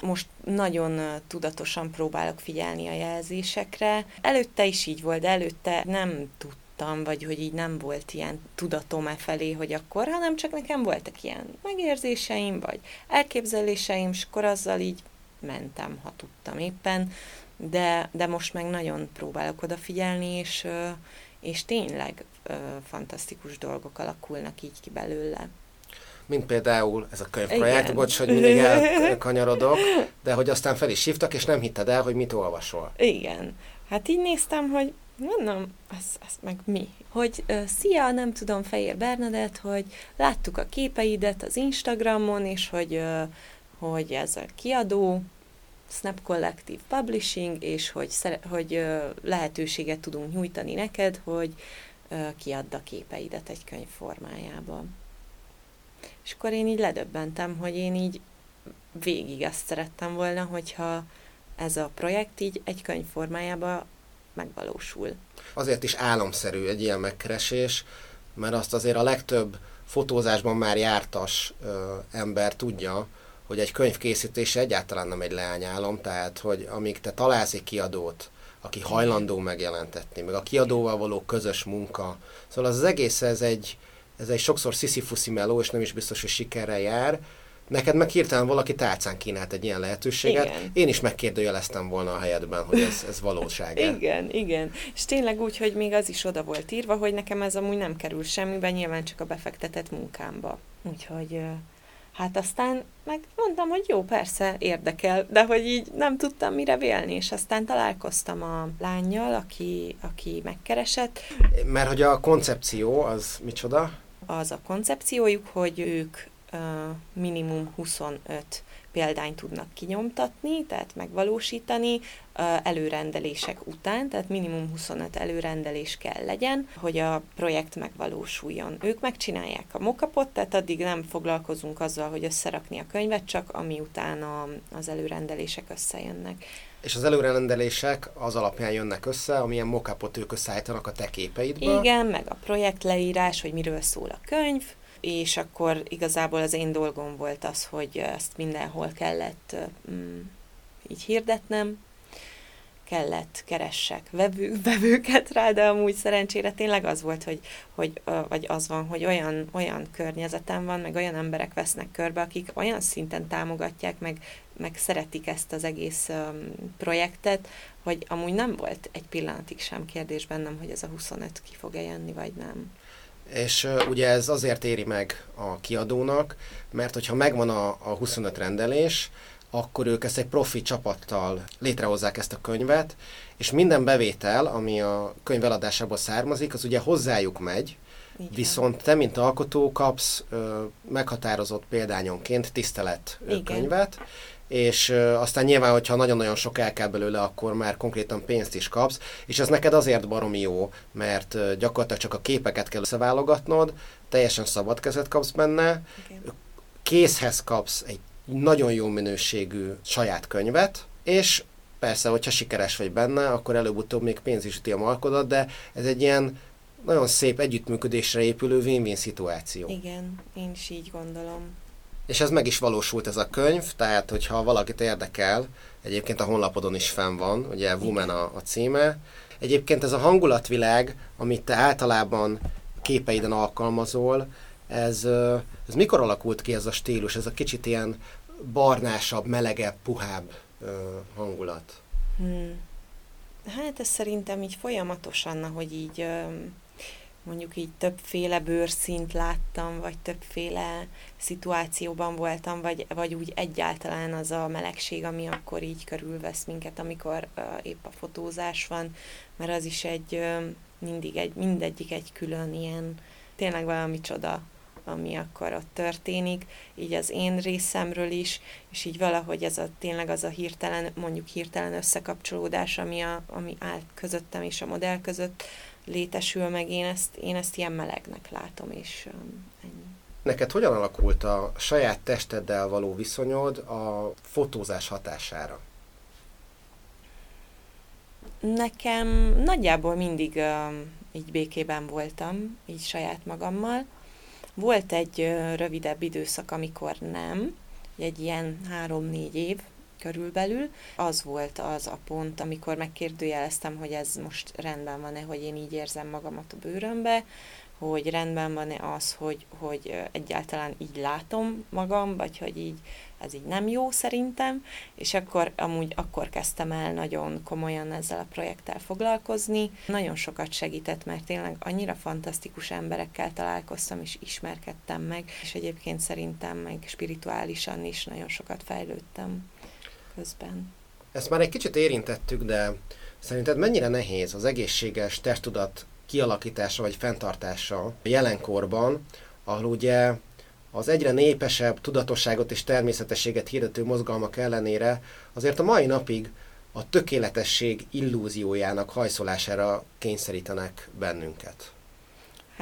Most nagyon tudatosan próbálok figyelni a jelzésekre. Előtte is így volt, de előtte nem tudtam, vagy hogy így nem volt ilyen tudatom e felé, hogy akkor, hanem csak nekem voltak ilyen megérzéseim, vagy elképzeléseim, és akkor azzal így mentem, ha tudtam éppen, de, de most meg nagyon próbálok odafigyelni, és, és tényleg fantasztikus dolgok alakulnak így ki belőle. Mint például ez a könyvprojekt, Igen. bocs, hogy mindig elkanyarodok, de hogy aztán fel is hívtak, és nem hitted el, hogy mit olvasol. Igen. Hát így néztem, hogy mondom, ez, ez meg mi? Hogy uh, szia, nem tudom, Fehér Bernadett, hogy láttuk a képeidet az Instagramon, és hogy, uh, hogy ez a kiadó, Snap Collective Publishing, és hogy, hogy lehetőséget tudunk nyújtani neked, hogy kiadd a képeidet egy könyv formájában. És akkor én így ledöbbentem, hogy én így végig ezt szerettem volna, hogyha ez a projekt így egy könyv formájában megvalósul. Azért is álomszerű egy ilyen megkeresés, mert azt azért a legtöbb fotózásban már jártas ö, ember tudja, hogy egy könyv készítése egyáltalán nem egy leányálom, tehát hogy amíg te találsz egy kiadót, aki hajlandó megjelentetni, meg a kiadóval való közös munka. Szóval az, az egész, ez egy, ez egy sokszor sziszifuszi meló, és nem is biztos, hogy sikerrel jár. Neked meg hirtelen valaki tálcán kínált egy ilyen lehetőséget. Igen. Én is megkérdőjeleztem volna a helyedben, hogy ez, ez valóság. Igen, igen. És tényleg úgy, hogy még az is oda volt írva, hogy nekem ez amúgy nem kerül semmiben, nyilván csak a befektetett munkámba. Úgyhogy Hát aztán meg mondtam, hogy jó, persze, érdekel, de hogy így nem tudtam mire vélni, és aztán találkoztam a lányjal, aki, aki megkeresett. Mert hogy a koncepció az micsoda? Az a koncepciójuk, hogy ők minimum 25 példányt tudnak kinyomtatni, tehát megvalósítani előrendelések után, tehát minimum 25 előrendelés kell legyen, hogy a projekt megvalósuljon. Ők megcsinálják a mokapot, tehát addig nem foglalkozunk azzal, hogy összerakni a könyvet, csak ami után a, az előrendelések összejönnek. És az előrendelések az alapján jönnek össze, amilyen mokapot ők összeállítanak a te képeidből. Igen, meg a projektleírás, hogy miről szól a könyv, és akkor igazából az én dolgom volt az, hogy ezt mindenhol kellett mm, így hirdetnem, kellett keressek vevő, vevőket rá, de amúgy szerencsére tényleg az volt, hogy, hogy vagy az van, hogy olyan, olyan környezetem van, meg olyan emberek vesznek körbe, akik olyan szinten támogatják, meg, meg szeretik ezt az egész um, projektet, hogy amúgy nem volt egy pillanatig sem kérdés bennem, hogy ez a 25 ki fog-e jönni, vagy nem. És ugye ez azért éri meg a kiadónak, mert hogyha megvan a, a 25 rendelés, akkor ők ezt egy profi csapattal létrehozzák ezt a könyvet, és minden bevétel, ami a könyv eladásából származik, az ugye hozzájuk megy, Igen. viszont te, mint alkotó kapsz ö, meghatározott példányonként tisztelet ö, könyvet, és aztán nyilván, hogyha nagyon-nagyon sok el kell belőle, akkor már konkrétan pénzt is kapsz, és ez neked azért baromi jó, mert gyakorlatilag csak a képeket kell összeválogatnod, teljesen szabad kezet kapsz benne, Igen. készhez kapsz egy nagyon jó minőségű saját könyvet, és persze, hogyha sikeres vagy benne, akkor előbb-utóbb még pénz is üti a markodat, de ez egy ilyen nagyon szép együttműködésre épülő win-win szituáció. Igen, én is így gondolom. És ez meg is valósult ez a könyv, tehát hogyha valakit érdekel, egyébként a honlapodon is fenn van, ugye Woman a, a címe. Egyébként ez a hangulatvilág, amit te általában képeiden alkalmazol, ez, ez mikor alakult ki ez a stílus, ez a kicsit ilyen barnásabb, melegebb, puhább hangulat? Hmm. Hát ez szerintem így folyamatosan, hogy így mondjuk így többféle bőrszint láttam, vagy többféle szituációban voltam, vagy, vagy úgy egyáltalán az a melegség, ami akkor így körülvesz minket, amikor uh, épp a fotózás van, mert az is egy uh, mindig egy, mindegyik egy külön ilyen, tényleg valami csoda, ami akkor ott történik, így az én részemről is, és így valahogy ez a tényleg az a hirtelen, mondjuk hirtelen összekapcsolódás, ami, a, ami áll közöttem és a modell között, létesül meg, én ezt, én ezt ilyen melegnek látom, és um, ennyi. Neked hogyan alakult a saját testeddel való viszonyod a fotózás hatására? Nekem nagyjából mindig um, így békében voltam, így saját magammal. Volt egy rövidebb időszak, amikor nem, egy ilyen három-négy év, körülbelül. Az volt az a pont, amikor megkérdőjeleztem, hogy ez most rendben van-e, hogy én így érzem magamat a bőrömbe, hogy rendben van-e az, hogy, hogy egyáltalán így látom magam, vagy hogy így ez így nem jó szerintem, és akkor amúgy akkor kezdtem el nagyon komolyan ezzel a projekttel foglalkozni. Nagyon sokat segített, mert tényleg annyira fantasztikus emberekkel találkoztam, és ismerkedtem meg, és egyébként szerintem meg spirituálisan is nagyon sokat fejlődtem közben. Ezt már egy kicsit érintettük, de szerinted mennyire nehéz az egészséges testtudat kialakítása vagy fenntartása jelenkorban, ahol ugye az egyre népesebb tudatosságot és természetességet hirdető mozgalmak ellenére azért a mai napig a tökéletesség illúziójának hajszolására kényszerítenek bennünket.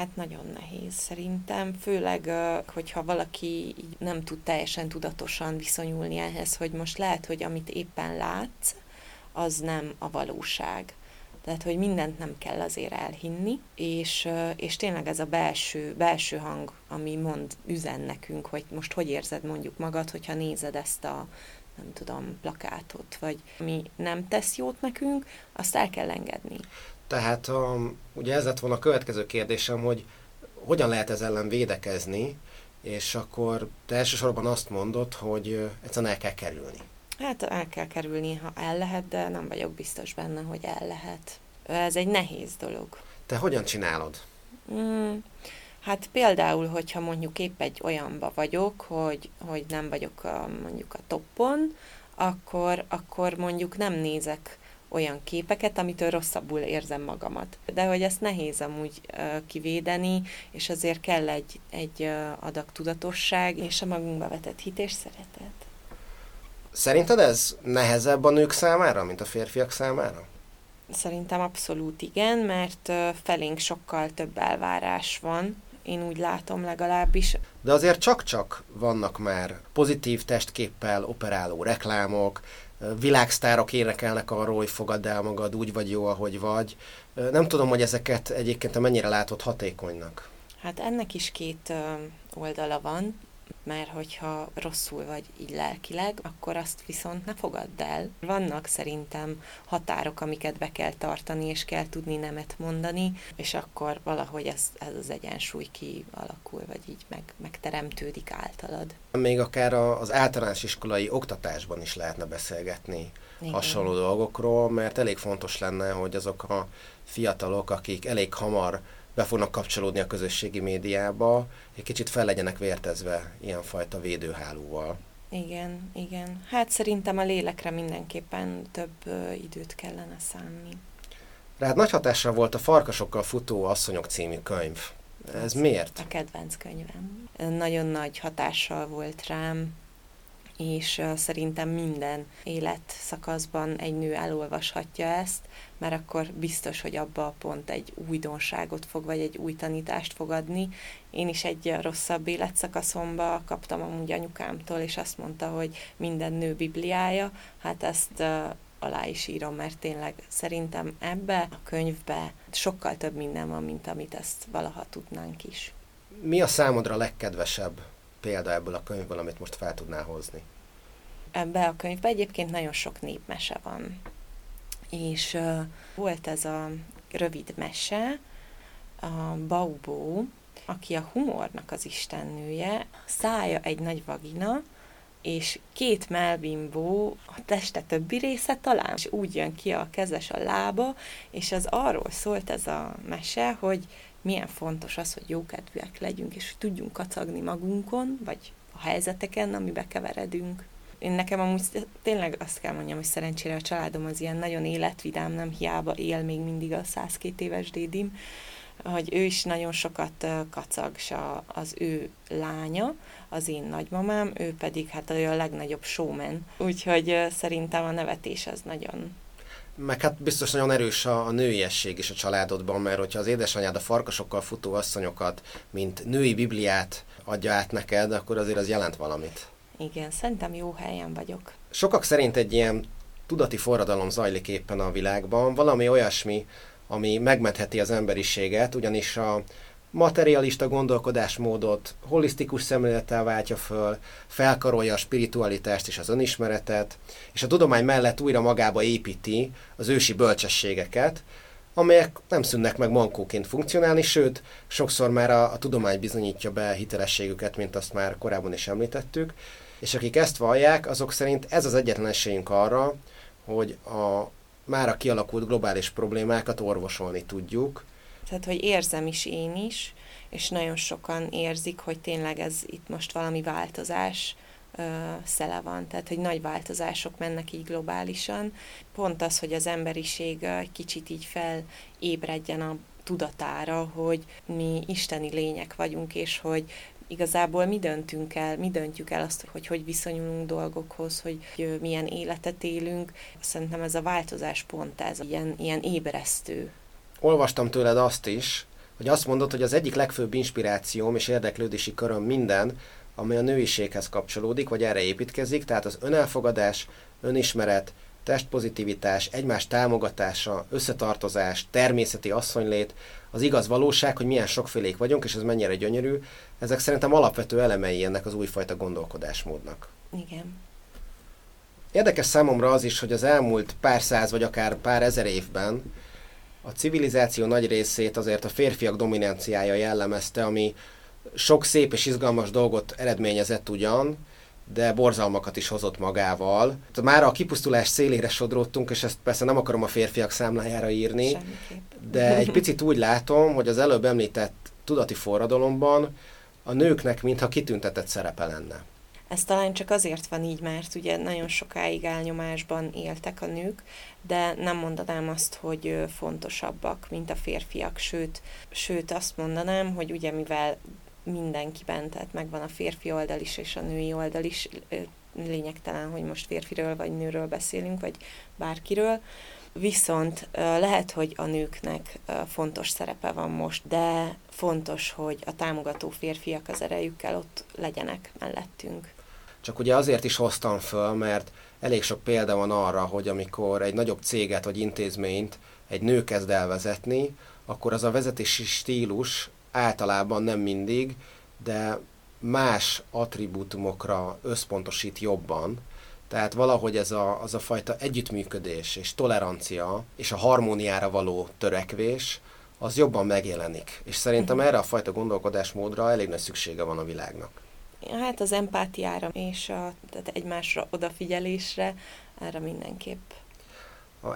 Hát nagyon nehéz szerintem, főleg, hogyha valaki nem tud teljesen tudatosan viszonyulni ehhez, hogy most lehet, hogy amit éppen látsz, az nem a valóság. Tehát, hogy mindent nem kell azért elhinni, és, és tényleg ez a belső, belső hang, ami mond, üzen nekünk, hogy most hogy érzed mondjuk magad, hogyha nézed ezt a nem tudom, plakátot, vagy ami nem tesz jót nekünk, azt el kell engedni. Tehát um, ugye ez lett volna a következő kérdésem, hogy hogyan lehet ez ellen védekezni, és akkor te elsősorban azt mondod, hogy egyszerűen el kell kerülni. Hát el kell kerülni, ha el lehet, de nem vagyok biztos benne, hogy el lehet. Ez egy nehéz dolog. Te hogyan csinálod? Mm, hát például, hogyha mondjuk épp egy olyanba vagyok, hogy, hogy nem vagyok a, mondjuk a toppon, akkor, akkor mondjuk nem nézek olyan képeket, amitől rosszabbul érzem magamat. De hogy ezt nehéz amúgy kivédeni, és azért kell egy, egy adag tudatosság, és a magunkba vetett hit és szeretet. Szerinted ez nehezebb a nők számára, mint a férfiak számára? Szerintem abszolút igen, mert felénk sokkal több elvárás van, én úgy látom legalábbis. De azért csak-csak vannak már pozitív testképpel operáló reklámok, világsztárok énekelnek arról, hogy fogadd el magad, úgy vagy jó, ahogy vagy. Nem tudom, hogy ezeket egyébként mennyire látod hatékonynak. Hát ennek is két oldala van mert hogyha rosszul vagy így lelkileg, akkor azt viszont ne fogadd el. Vannak szerintem határok, amiket be kell tartani, és kell tudni nemet mondani, és akkor valahogy ez, ez az egyensúly kialakul, vagy így meg, megteremtődik általad. Még akár az általános iskolai oktatásban is lehetne beszélgetni Igen. hasonló dolgokról, mert elég fontos lenne, hogy azok a fiatalok, akik elég hamar be fognak kapcsolódni a közösségi médiába, egy kicsit fel legyenek vértezve ilyenfajta védőhálóval. Igen, igen. Hát szerintem a lélekre mindenképpen több ö, időt kellene szánni. Rád nagy hatással volt a Farkasokkal futó asszonyok című könyv. Ez, Ez miért? A kedvenc könyvem. Nagyon nagy hatással volt rám, és szerintem minden életszakaszban egy nő elolvashatja ezt, mert akkor biztos, hogy abba pont egy újdonságot fog, vagy egy új tanítást fog adni. Én is egy rosszabb életszakaszomba kaptam amúgy anyukámtól, és azt mondta, hogy minden nő bibliája, hát ezt alá is írom, mert tényleg szerintem ebbe a könyvbe sokkal több minden van, mint amit ezt valaha tudnánk is. Mi a számodra legkedvesebb példa ebből a könyvből, amit most fel tudnál hozni? Ebbe a könyvbe egyébként nagyon sok népmese van. És uh, volt ez a rövid mese, a Baubó, aki a humornak az istennője, szája egy nagy vagina, és két melbimbó a teste többi része talán, és úgy jön ki a kezes a lába, és az arról szólt ez a mese, hogy milyen fontos az, hogy jókedvűek legyünk, és hogy tudjunk kacagni magunkon, vagy a helyzeteken, amibe keveredünk. Én nekem amúgy tényleg azt kell mondjam, hogy szerencsére a családom az ilyen nagyon életvidám, nem hiába él még mindig a 102 éves dédim, hogy ő is nagyon sokat kacag, az ő lánya, az én nagymamám, ő pedig hát a legnagyobb showman. Úgyhogy szerintem a nevetés az nagyon meg hát biztos nagyon erős a, a nőiesség is a családodban, mert hogyha az édesanyád a farkasokkal futó asszonyokat, mint női bibliát adja át neked, akkor azért az jelent valamit. Igen, szerintem jó helyen vagyok. Sokak szerint egy ilyen tudati forradalom zajlik éppen a világban, valami olyasmi, ami megmentheti az emberiséget, ugyanis a materialista gondolkodásmódot holisztikus szemlélettel váltja föl, felkarolja a spiritualitást és az önismeretet, és a tudomány mellett újra magába építi az ősi bölcsességeket, amelyek nem szűnnek meg mankóként funkcionálni, sőt, sokszor már a, a tudomány bizonyítja be hitelességüket, mint azt már korábban is említettük, és akik ezt vallják, azok szerint ez az egyetlen esélyünk arra, hogy a már a kialakult globális problémákat orvosolni tudjuk. Tehát, hogy érzem is én is, és nagyon sokan érzik, hogy tényleg ez itt most valami változás ö, szele van, tehát, hogy nagy változások mennek így globálisan. Pont az, hogy az emberiség egy kicsit így felébredjen a tudatára, hogy mi isteni lények vagyunk, és hogy igazából mi döntünk el, mi döntjük el azt, hogy hogy viszonyulunk dolgokhoz, hogy milyen életet élünk. Szerintem ez a változás pont ez, ilyen, ilyen ébresztő. Olvastam tőled azt is, hogy azt mondod, hogy az egyik legfőbb inspirációm és érdeklődési köröm minden, ami a nőiséghez kapcsolódik, vagy erre építkezik, tehát az önelfogadás, önismeret, testpozitivitás, egymás támogatása, összetartozás, természeti asszonylét, az igaz valóság, hogy milyen sokfélék vagyunk, és ez mennyire gyönyörű, ezek szerintem alapvető elemei ennek az újfajta gondolkodásmódnak. Igen. Érdekes számomra az is, hogy az elmúlt pár száz vagy akár pár ezer évben a civilizáció nagy részét azért a férfiak dominanciája jellemezte, ami sok szép és izgalmas dolgot eredményezett ugyan, de borzalmakat is hozott magával. Már a kipusztulás szélére sodródtunk, és ezt persze nem akarom a férfiak számlájára írni, Semmiképp. de egy picit úgy látom, hogy az előbb említett tudati forradalomban a nőknek mintha kitüntetett szerepe lenne. Ez talán csak azért van így, mert ugye nagyon sokáig elnyomásban éltek a nők, de nem mondanám azt, hogy fontosabbak, mint a férfiak, sőt, sőt azt mondanám, hogy ugye mivel mindenkiben, tehát megvan a férfi oldal is és a női oldal is, lényegtelen, hogy most férfiről vagy nőről beszélünk, vagy bárkiről, Viszont lehet, hogy a nőknek fontos szerepe van most, de fontos, hogy a támogató férfiak az erejükkel ott legyenek mellettünk. Csak ugye azért is hoztam föl, mert elég sok példa van arra, hogy amikor egy nagyobb céget vagy intézményt egy nő kezd el vezetni, akkor az a vezetési stílus általában nem mindig, de más attribútumokra összpontosít jobban, tehát valahogy ez a, az a fajta együttműködés és tolerancia és a harmóniára való törekvés, az jobban megjelenik. És szerintem uh-huh. erre a fajta gondolkodásmódra elég nagy szüksége van a világnak. Hát az empátiára és a, tehát egymásra odafigyelésre, erre mindenképp.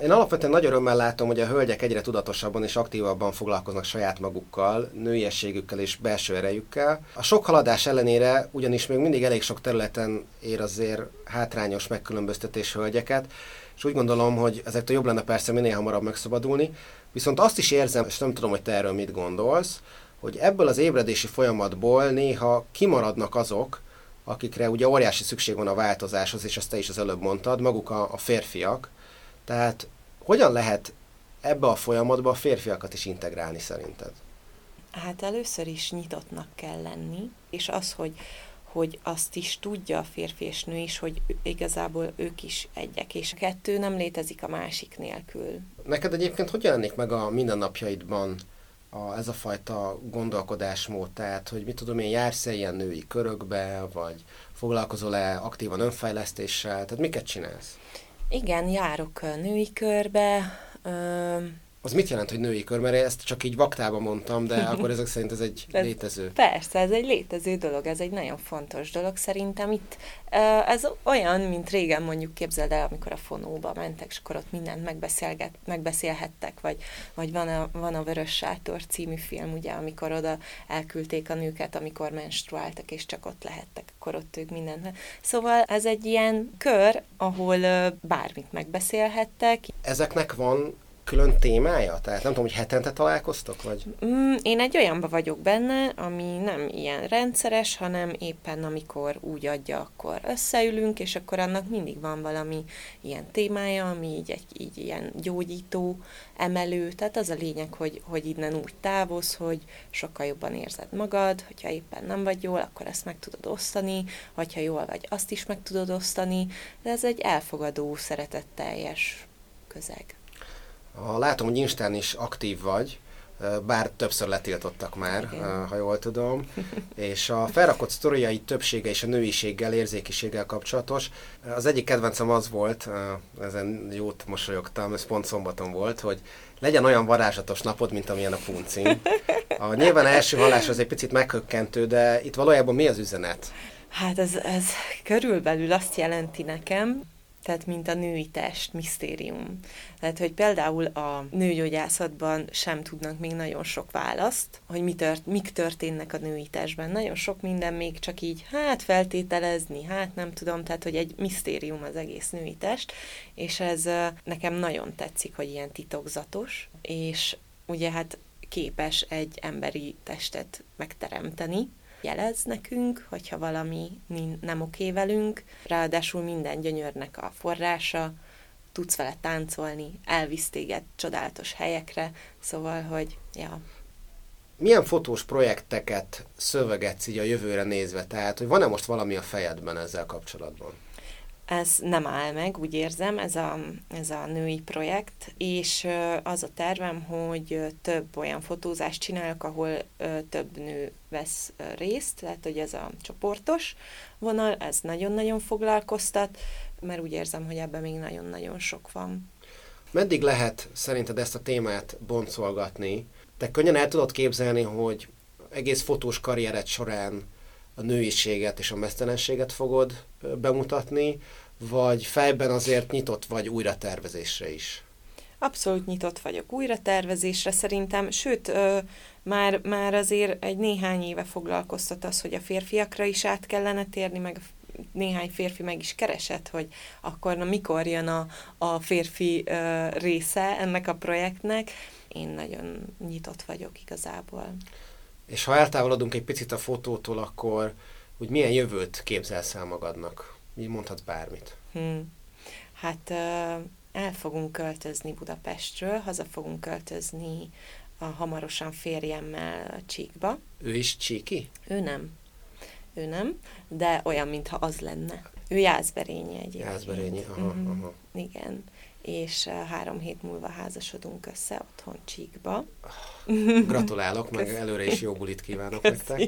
Én alapvetően nagy örömmel látom, hogy a hölgyek egyre tudatosabban és aktívabban foglalkoznak saját magukkal, nőiességükkel és belső erejükkel. A sok haladás ellenére ugyanis még mindig elég sok területen ér azért hátrányos megkülönböztetés hölgyeket, és úgy gondolom, hogy ezektől jobb lenne persze minél hamarabb megszabadulni, viszont azt is érzem, és nem tudom, hogy te erről mit gondolsz, hogy ebből az ébredési folyamatból néha kimaradnak azok, akikre ugye óriási szükség van a változáshoz, és azt te is az előbb mondtad, maguk a, a férfiak, tehát hogyan lehet ebbe a folyamatba a férfiakat is integrálni szerinted? Hát először is nyitottnak kell lenni, és az, hogy, hogy azt is tudja a férfi és nő is, hogy igazából ők is egyek, és a kettő nem létezik a másik nélkül. Neked egyébként hogy jelenik meg a mindennapjaidban a, ez a fajta gondolkodásmód, tehát hogy mit tudom én, jársz-e ilyen női körökbe, vagy foglalkozol-e aktívan önfejlesztéssel, tehát miket csinálsz? Igen, járok női körbe, az mit jelent, hogy női kör? Mert ezt csak így vaktában mondtam, de akkor ezek szerint ez egy ez, létező. Persze, ez egy létező dolog, ez egy nagyon fontos dolog szerintem. Itt ez olyan, mint régen mondjuk képzeld el, amikor a fonóba mentek, és akkor ott mindent megbeszélget, megbeszélhettek, vagy, vagy van, a, van a Vörös Sátor című film, ugye, amikor oda elküldték a nőket, amikor menstruáltak, és csak ott lehettek, akkor ott ők mindent. Szóval ez egy ilyen kör, ahol bármit megbeszélhettek. Ezeknek van külön témája? Tehát nem tudom, hogy hetente találkoztok, vagy? Mm, én egy olyanba vagyok benne, ami nem ilyen rendszeres, hanem éppen amikor úgy adja, akkor összeülünk, és akkor annak mindig van valami ilyen témája, ami így, egy, így ilyen gyógyító, emelő, tehát az a lényeg, hogy, hogy innen úgy távoz, hogy sokkal jobban érzed magad, hogyha éppen nem vagy jól, akkor ezt meg tudod osztani, hogyha jól vagy, azt is meg tudod osztani, de ez egy elfogadó, szeretetteljes közeg. Látom, hogy Instán is aktív vagy, bár többször letiltottak már, Igen. ha jól tudom, és a felrakott sztoriai többsége és a nőiséggel, érzékiséggel kapcsolatos. Az egyik kedvencem az volt, ezen jót mosolyogtam, ez pont szombaton volt, hogy legyen olyan varázslatos napod, mint amilyen a puncin. A nyilván első hallás az egy picit meghökkentő, de itt valójában mi az üzenet? Hát ez, ez körülbelül azt jelenti nekem, tehát mint a női test, misztérium. Tehát, hogy például a nőgyógyászatban sem tudnak még nagyon sok választ, hogy mi tört, mik történnek a női testben. Nagyon sok minden még csak így, hát feltételezni, hát nem tudom, tehát, hogy egy misztérium az egész női test, és ez nekem nagyon tetszik, hogy ilyen titokzatos, és ugye hát képes egy emberi testet megteremteni, jelez nekünk, hogyha valami nem oké velünk, ráadásul minden gyönyörnek a forrása, tudsz vele táncolni, elvisz téged csodálatos helyekre, szóval, hogy ja. Milyen fotós projekteket szövegetsz így a jövőre nézve? Tehát, hogy van-e most valami a fejedben ezzel kapcsolatban? Ez nem áll meg, úgy érzem, ez a, ez a női projekt, és az a tervem, hogy több olyan fotózást csinálok, ahol több nő vesz részt, tehát hogy ez a csoportos vonal, ez nagyon-nagyon foglalkoztat, mert úgy érzem, hogy ebben még nagyon-nagyon sok van. Meddig lehet szerinted ezt a témát boncolgatni? Te könnyen el tudod képzelni, hogy egész fotós karriered során a nőiséget és a mesztelenséget fogod bemutatni, vagy fejben azért nyitott vagy újra tervezésre is? Abszolút nyitott vagyok újra tervezésre szerintem, sőt, ö, már, már azért egy néhány éve foglalkoztat az, hogy a férfiakra is át kellene térni, meg néhány férfi meg is keresett, hogy akkor na mikor jön a, a férfi ö, része ennek a projektnek. Én nagyon nyitott vagyok igazából. És ha eltávolodunk egy picit a fotótól, akkor úgy milyen jövőt képzelsz el magadnak? Mi mondhatsz bármit? Hmm. Hát el fogunk költözni Budapestről, haza fogunk költözni a hamarosan férjemmel Csíkba. Ő is Csíki? Ő nem. Ő nem, de olyan, mintha az lenne. Ő Jászberényi egyébként. Jászberényi, aha, mm-hmm. aha. Igen és három hét múlva házasodunk össze otthon Csíkba. Gratulálok, meg előre is jó bulit kívánok nektek.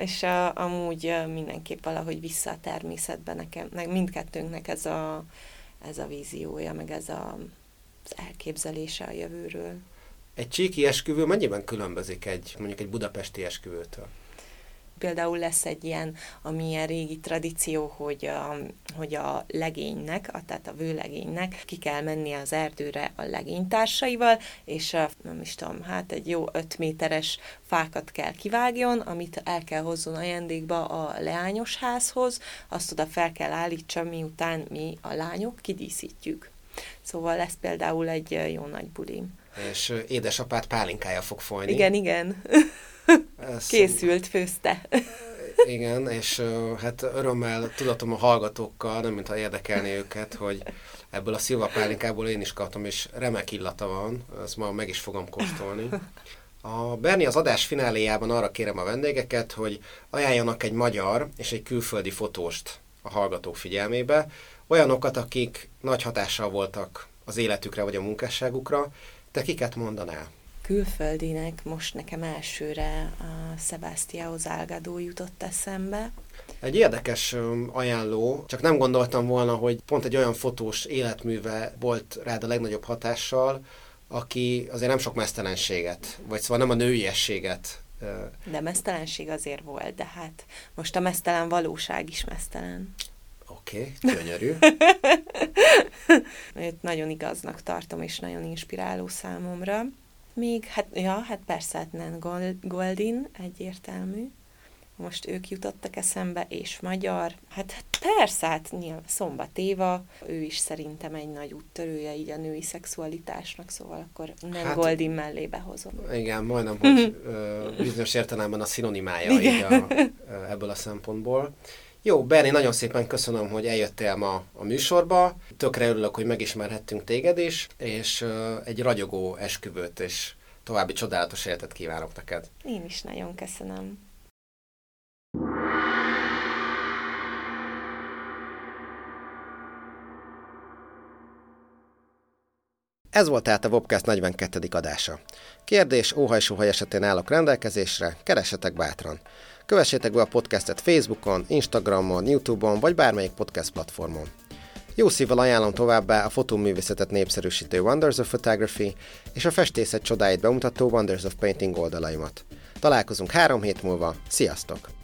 és a, amúgy mindenképp valahogy vissza a természetbe nekem, meg mindkettőnknek ez a, ez a víziója, meg ez a, az elképzelése a jövőről. Egy csíki esküvő mennyiben különbözik egy, mondjuk egy budapesti esküvőtől? Például lesz egy ilyen, ami ilyen régi tradíció, hogy a, hogy a legénynek, a, tehát a vőlegénynek ki kell menni az erdőre a legénytársaival, és a, nem is tudom, hát egy jó öt méteres fákat kell kivágjon, amit el kell hozzon ajándékba a leányos házhoz, azt oda fel kell állítsa, miután mi a lányok kidíszítjük. Szóval lesz például egy jó nagy buli. És édesapát pálinkája fog folyni. Igen, igen. Készült, főzte. Igen, és hát örömmel tudatom a hallgatókkal, nem mintha érdekelni őket, hogy ebből a szilva pálinkából én is kaptam, és remek illata van, ezt ma meg is fogom kóstolni. A Berni az adás fináléjában arra kérem a vendégeket, hogy ajánljanak egy magyar és egy külföldi fotóst a hallgatók figyelmébe, olyanokat, akik nagy hatással voltak az életükre vagy a munkásságukra, te kiket mondanál? Külföldinek most nekem elsőre a Sebastião Zálgadó jutott eszembe. Egy érdekes ajánló, csak nem gondoltam volna, hogy pont egy olyan fotós életműve volt rád a legnagyobb hatással, aki azért nem sok mesztelenséget, vagy szóval nem a nőiességet de mesztelenség azért volt, de hát most a mesztelen valóság is mesztelen. Oké, okay, gyönyörű. Őt nagyon igaznak tartom, és nagyon inspiráló számomra. Még, hát, ja, hát persze, hát nem Goldin, egyértelmű most ők jutottak eszembe, és magyar. Hát persze, hát nyilván Szombat Éva, ő is szerintem egy nagy úttörője így a női szexualitásnak, szóval akkor nem hát, Goldin mellé behozom. Igen, majdnem, hogy ö, bizonyos értelemben a szinonimája így a, ebből a szempontból. Jó, Berni, nagyon szépen köszönöm, hogy eljöttél ma a műsorba. Tökre örülök, hogy megismerhettünk téged is, és egy ragyogó esküvőt és további csodálatos életet kívánok neked. Én is nagyon köszönöm. Ez volt tehát a Webcast 42. adása. Kérdés, óhaj esetén állok rendelkezésre, keressetek bátran. Kövessétek be a podcastet Facebookon, Instagramon, Youtube-on vagy bármelyik podcast platformon. Jó szívvel ajánlom továbbá a fotóművészetet népszerűsítő Wonders of Photography és a festészet csodáit bemutató Wonders of Painting oldalaimat. Találkozunk három hét múlva, sziasztok!